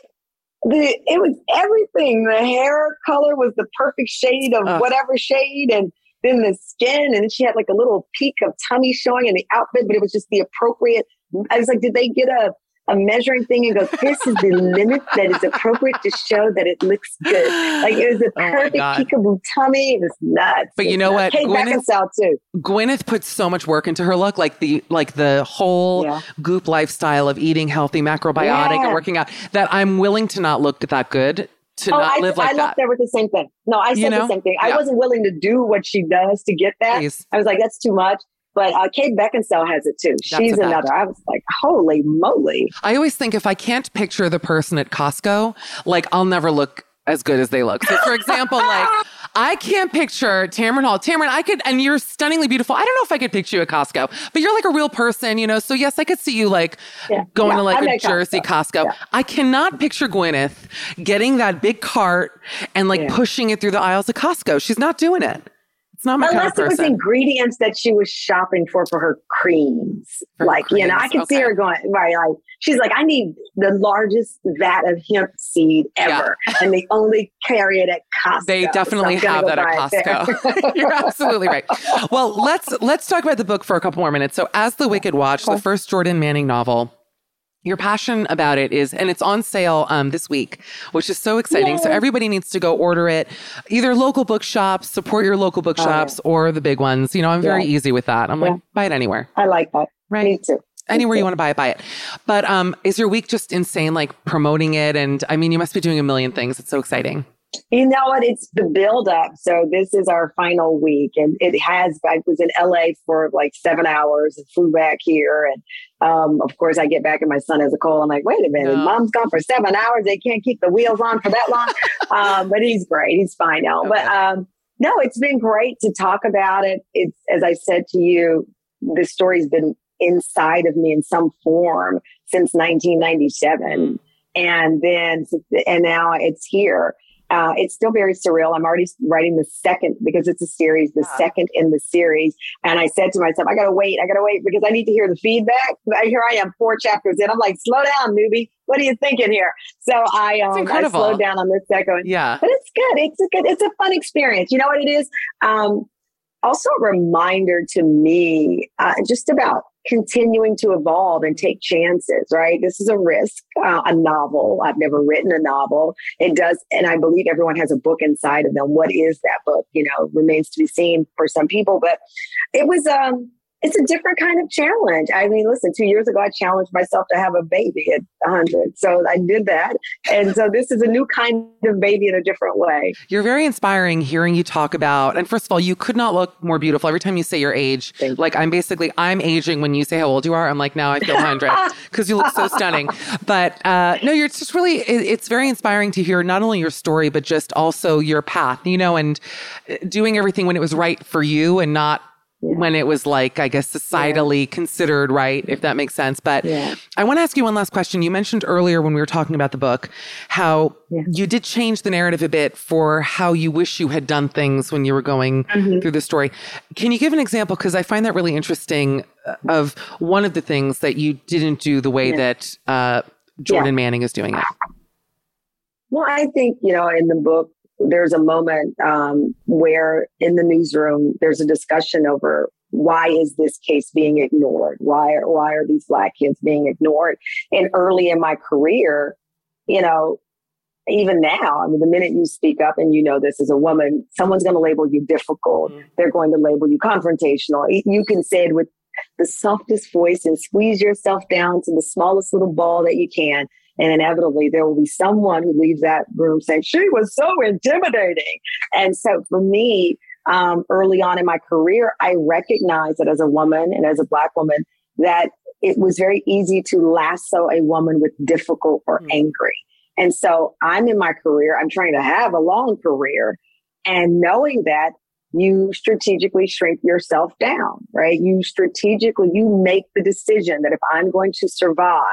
the it was everything. The hair color was the perfect shade of whatever shade, and then the skin, and she had like a little peak of tummy showing in the outfit, but it was just the appropriate. I was like, did they get a a measuring thing and go, this is the limit that is appropriate to show that it looks good. Like it was a Oh perfect God. peekaboo tummy. It was nuts. But you know nuts. what? Kate Gwyneth- Beckinsale too. Gwyneth puts so much work into her look, like the like the whole Yeah. goop lifestyle of eating healthy, macrobiotic, Yeah. and working out. That I'm willing to not look that good to oh, not I, live I like left that. there with the same thing. No, I said You know? the same thing. I Yeah. wasn't willing to do what she does to get that. Please. I was like, that's too much. But uh, Kate Beckinsale has it too. That's She's another. I was like, holy moly. I always think if I can't picture the person at Costco, like I'll never look as good as they look. So, for example, like I can't picture Tamron Hall. Tamron, I could, and you're stunningly beautiful. I don't know if I could picture you at Costco, but you're like a real person, you know. So yes, I could see you like Yeah. going Yeah, to like I'm a Jersey Costco. Costco. Yeah. I cannot picture Gwyneth getting that big cart and like pushing it through the aisles of Costco. She's not doing it. It's not my Unless kind it was ingredients that she was shopping for for her creams. For like, you know, I creams, can see her going, right, like, she's like, I need the largest vat of hemp seed ever. And they only carry it at Costco. They definitely I'm have go that at buy it there. Costco. You're absolutely right. Well, let's let's talk about the book for a couple more minutes. So, as the Wicked Watch, the first Jordan Manning novel. Your passion about it is, and it's on sale um, this week, which is so exciting. So everybody needs to go order it, either local bookshops, support your local bookshops, or the big ones. You know, I'm very Yeah. easy with that. I'm like, buy it anywhere, I like that. right? Me too. Anywhere you want to buy it, buy it. But um, is your week just insane, like promoting it? And I mean, you must be doing a million things. It's so exciting. You know what? It's the build up. So this is our final week, and it has. I was in LA for like seven hours and flew back here, and um, of course I get back and my son has a cold. I'm like, wait a minute, No. mom's gone for seven hours. They can't keep the wheels on for that long. um, but he's great. He's fine now. But um, no, it's been great to talk about it. It's as I said to you, the story's been inside of me in some form since 1997 and then and now it's here uh, it's still very surreal. I'm already writing the second because it's a series, the Yeah. second in the series. And I said to myself, I gotta wait, I gotta wait because I need to hear the feedback. But Here I am, four chapters in. I'm like, slow down, newbie. What are you thinking here? So I um I slowed down on this second. Yeah. But it's good. It's a good. It's a fun experience. You know what it is? Um, also a reminder to me, uh, just about continuing to evolve and take chances. Right? This is a risk. Uh, a novel. I've never written a novel. It does, and I believe everyone has a book inside of them. What is that book? You know, remains to be seen for some people. But it was um. It's a different kind of challenge. I mean, listen, two years ago, I challenged myself to have a baby at 100. So I did that. And so this is a new kind of baby in a different way. You're very inspiring hearing you talk about, and first of all, you could not look more beautiful every time you say your age. Thank. Like I'm basically, I'm aging when you say how old you are. I'm like, now I feel 100 because you look so stunning. But uh, no, you're just really, it, it's very inspiring to hear not only your story, but just also your path, you know, and uh, doing everything when it was right for you and not when it was like, I guess, societally considered right, if that makes sense. But Yeah. I want to ask you one last question. You mentioned earlier when we were talking about the book how Yeah. you did change the narrative a bit for how you wish you had done things when you were going Mm-hmm. through the story. Can you give an example? Because I find that really interesting uh, of one of the things that you didn't do the way Yeah. that uh, Jordan Manning is doing it. Well, I think, you know, in the book, there's a moment um, where in the newsroom, there's a discussion over why is this case being ignored? Why are, why are these black kids being ignored? And early in my career, you know, even now, I mean, the minute you speak up and you know this as a woman, someone's going to label you difficult. Mm-hmm. They're going to label you confrontational. You can say it with the softest voice and squeeze yourself down to the smallest little ball that you can. And inevitably, there will be someone who leaves that room saying, She was so intimidating. And so for me, um, early on in my career, I recognized that as a woman and as a Black woman, that it was very easy to lasso a woman with difficult or mm-hmm. angry. And so I'm in my career, I'm trying to have a long career and knowing that you strategically shrink yourself down, right? You strategically, you make the decision that if I'm going to survive,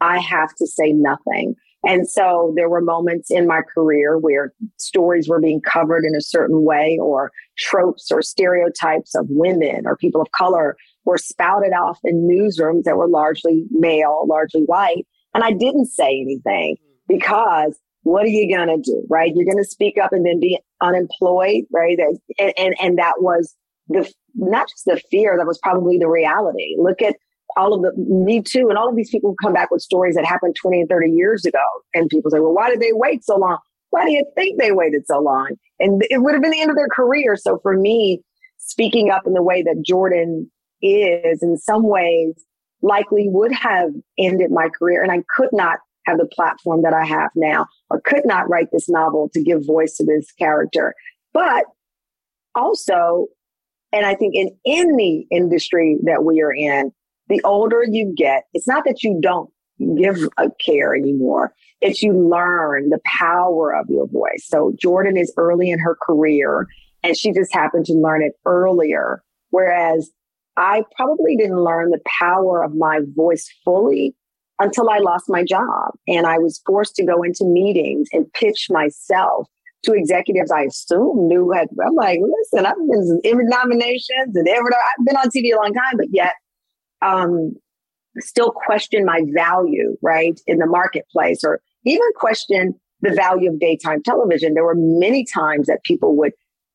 I have to say nothing. And so there were moments in my career where stories were being covered in a certain way or tropes or stereotypes of women or people of color were spouted off in newsrooms that were largely male, largely white. And I didn't say anything because what are you going to do? Right. You're going to speak up and then be unemployed. Right. And, and, and that was the, not just the fear, that was probably the reality. Look at all of the me too and all of these people come back with stories that happened 20 and 30 years ago and people say well why did they wait so long? Why do you think they waited so long? And it would have been the end of their career. So for me speaking up in the way that jordan is in some ways likely would have ended my career and i could not have the platform that i have now or could not write this novel to give voice to this character. But also and i think in any industry that we are in the older you get, it's not that you don't give a care anymore. It's you learn the power of your voice. So Jordan is early in her career and she just happened to learn it earlier. Whereas I probably didn't learn the power of my voice fully until I lost my job. And I was forced to go into meetings and pitch myself to executives I assume knew had, I'm like, listen, I've been in nominations and I've been on TV a long time, but yet um, still question my value, right, in the marketplace, or even question the value of daytime television. There were many times that people would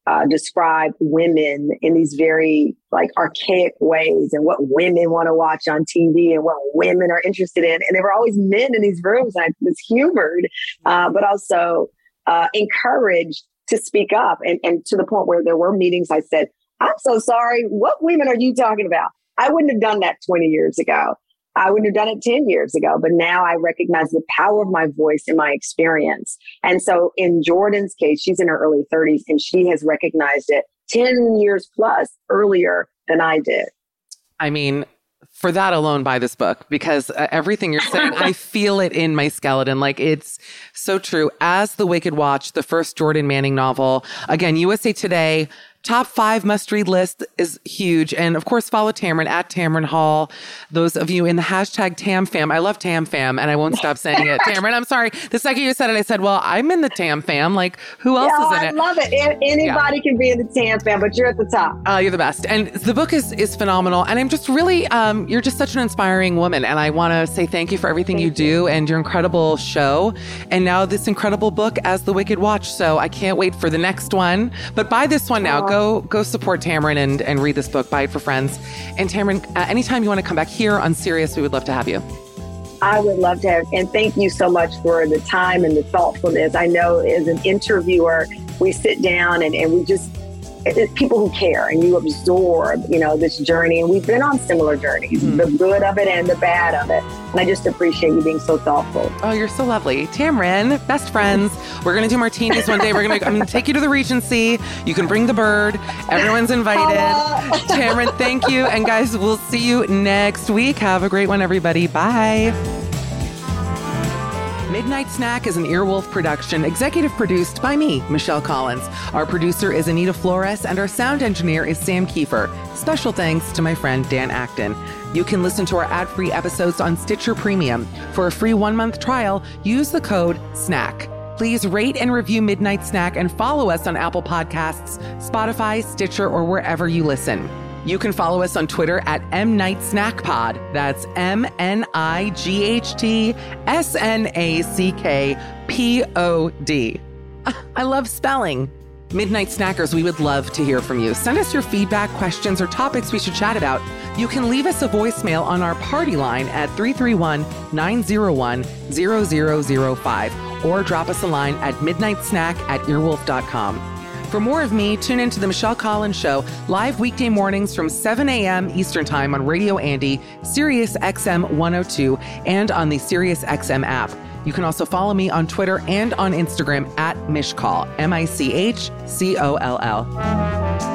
uh, describe women in these very like archaic ways and what women want to watch on TV and what women are interested in. And there were always men in these rooms. And I was humored, uh, but also uh, encouraged to speak up. And, and to the point where there were meetings, I said, I'm so sorry. What women are you talking about? I wouldn't have done that 20 years ago. I wouldn't have done it 10 years ago, but now I recognize the power of my voice and my experience. And so in Jordan's case, she's in her early 30s and she has recognized it 10 years plus earlier than I did. I mean, for that alone, buy this book because uh, everything you're saying, I feel it in my skeleton. Like it's so true. As The Wicked Watch, the first Jordan Manning novel, again, USA Today top five must read list is huge. And of course, follow Tamron at Tamron Hall. Those of you in the hashtag TamFam, I love TamFam and I won't stop saying it. Tamron, I'm sorry. The second you said it, I said, well, I'm in the TamFam. Like, who else yeah, is in I it? I love it. Anybody yeah. can be in the TamFam, but you're at the top. Uh, you're the best. And the book is, is phenomenal. And I'm just really, um, you're just such an inspiring woman. And I want to say thank you for everything you, you do and your incredible show. And now this incredible book as The Wicked Watch. So I can't wait for the next one. But buy this one now. Go go go support Tamron and and read this book. Buy it for friends. And Tamron, uh, anytime you want to come back here on Sirius, we would love to have you. I would love to have, and thank you so much for the time and the thoughtfulness. I know as an interviewer, we sit down and, and we just people who care and you absorb, you know, this journey. And we've been on similar journeys, mm-hmm. the good of it and the bad of it. And I just appreciate you being so thoughtful. Oh, you're so lovely. Tamron, best friends. We're going to do martinis one day. We're going to, I'm going to take you to the Regency. You can bring the bird. Everyone's invited. Tamron, thank you. And guys, we'll see you next week. Have a great one, everybody. Bye. Midnight Snack is an Earwolf production, executive produced by me, Michelle Collins. Our producer is Anita Flores, and our sound engineer is Sam Kiefer. Special thanks to my friend Dan Acton. You can listen to our ad free episodes on Stitcher Premium. For a free one month trial, use the code SNACK. Please rate and review Midnight Snack and follow us on Apple Podcasts, Spotify, Stitcher, or wherever you listen. You can follow us on Twitter at M Night Snack Pod. That's M N I G H T S N A C K P O D. Ah, I love spelling. Midnight Snackers, we would love to hear from you. Send us your feedback, questions, or topics we should chat about. You can leave us a voicemail on our party line at 331 901 0005 or drop us a line at midnightsnack at earwolf.com. For more of me, tune into the Michelle Collins Show live weekday mornings from 7 a.m. Eastern Time on Radio Andy, Sirius XM 102, and on the Sirius XM app. You can also follow me on Twitter and on Instagram at Michcoll, M I C H C O L L.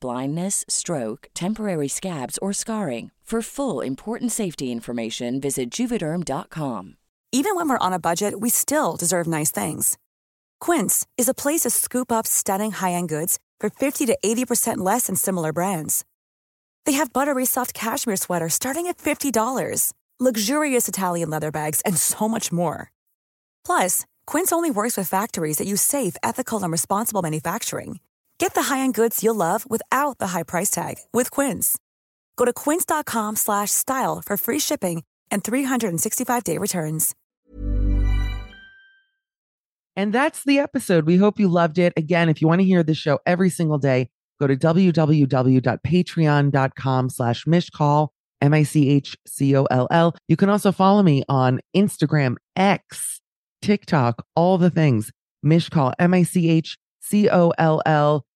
blindness, stroke, temporary scabs, or scarring. For full important safety information, visit juvederm.com. Even when we're on a budget, we still deserve nice things. Quince is a place to scoop up stunning high-end goods for 50 to 80% less than similar brands. They have buttery soft cashmere sweaters starting at $50, luxurious Italian leather bags, and so much more. Plus, Quince only works with factories that use safe, ethical, and responsible manufacturing. Get the high-end goods you'll love without the high price tag with Quince. Go to quince.com slash style for free shipping and 365-day returns. And that's the episode. We hope you loved it. Again, if you want to hear the show every single day, go to www.patreon.com slash michcoll, M-I-C-H-C-O-L-L. You can also follow me on Instagram, X, TikTok, all the things. Michcoll, M-I-C-H-C-O-L-L.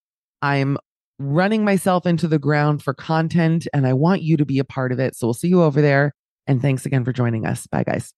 I'm running myself into the ground for content and I want you to be a part of it. So we'll see you over there. And thanks again for joining us. Bye, guys.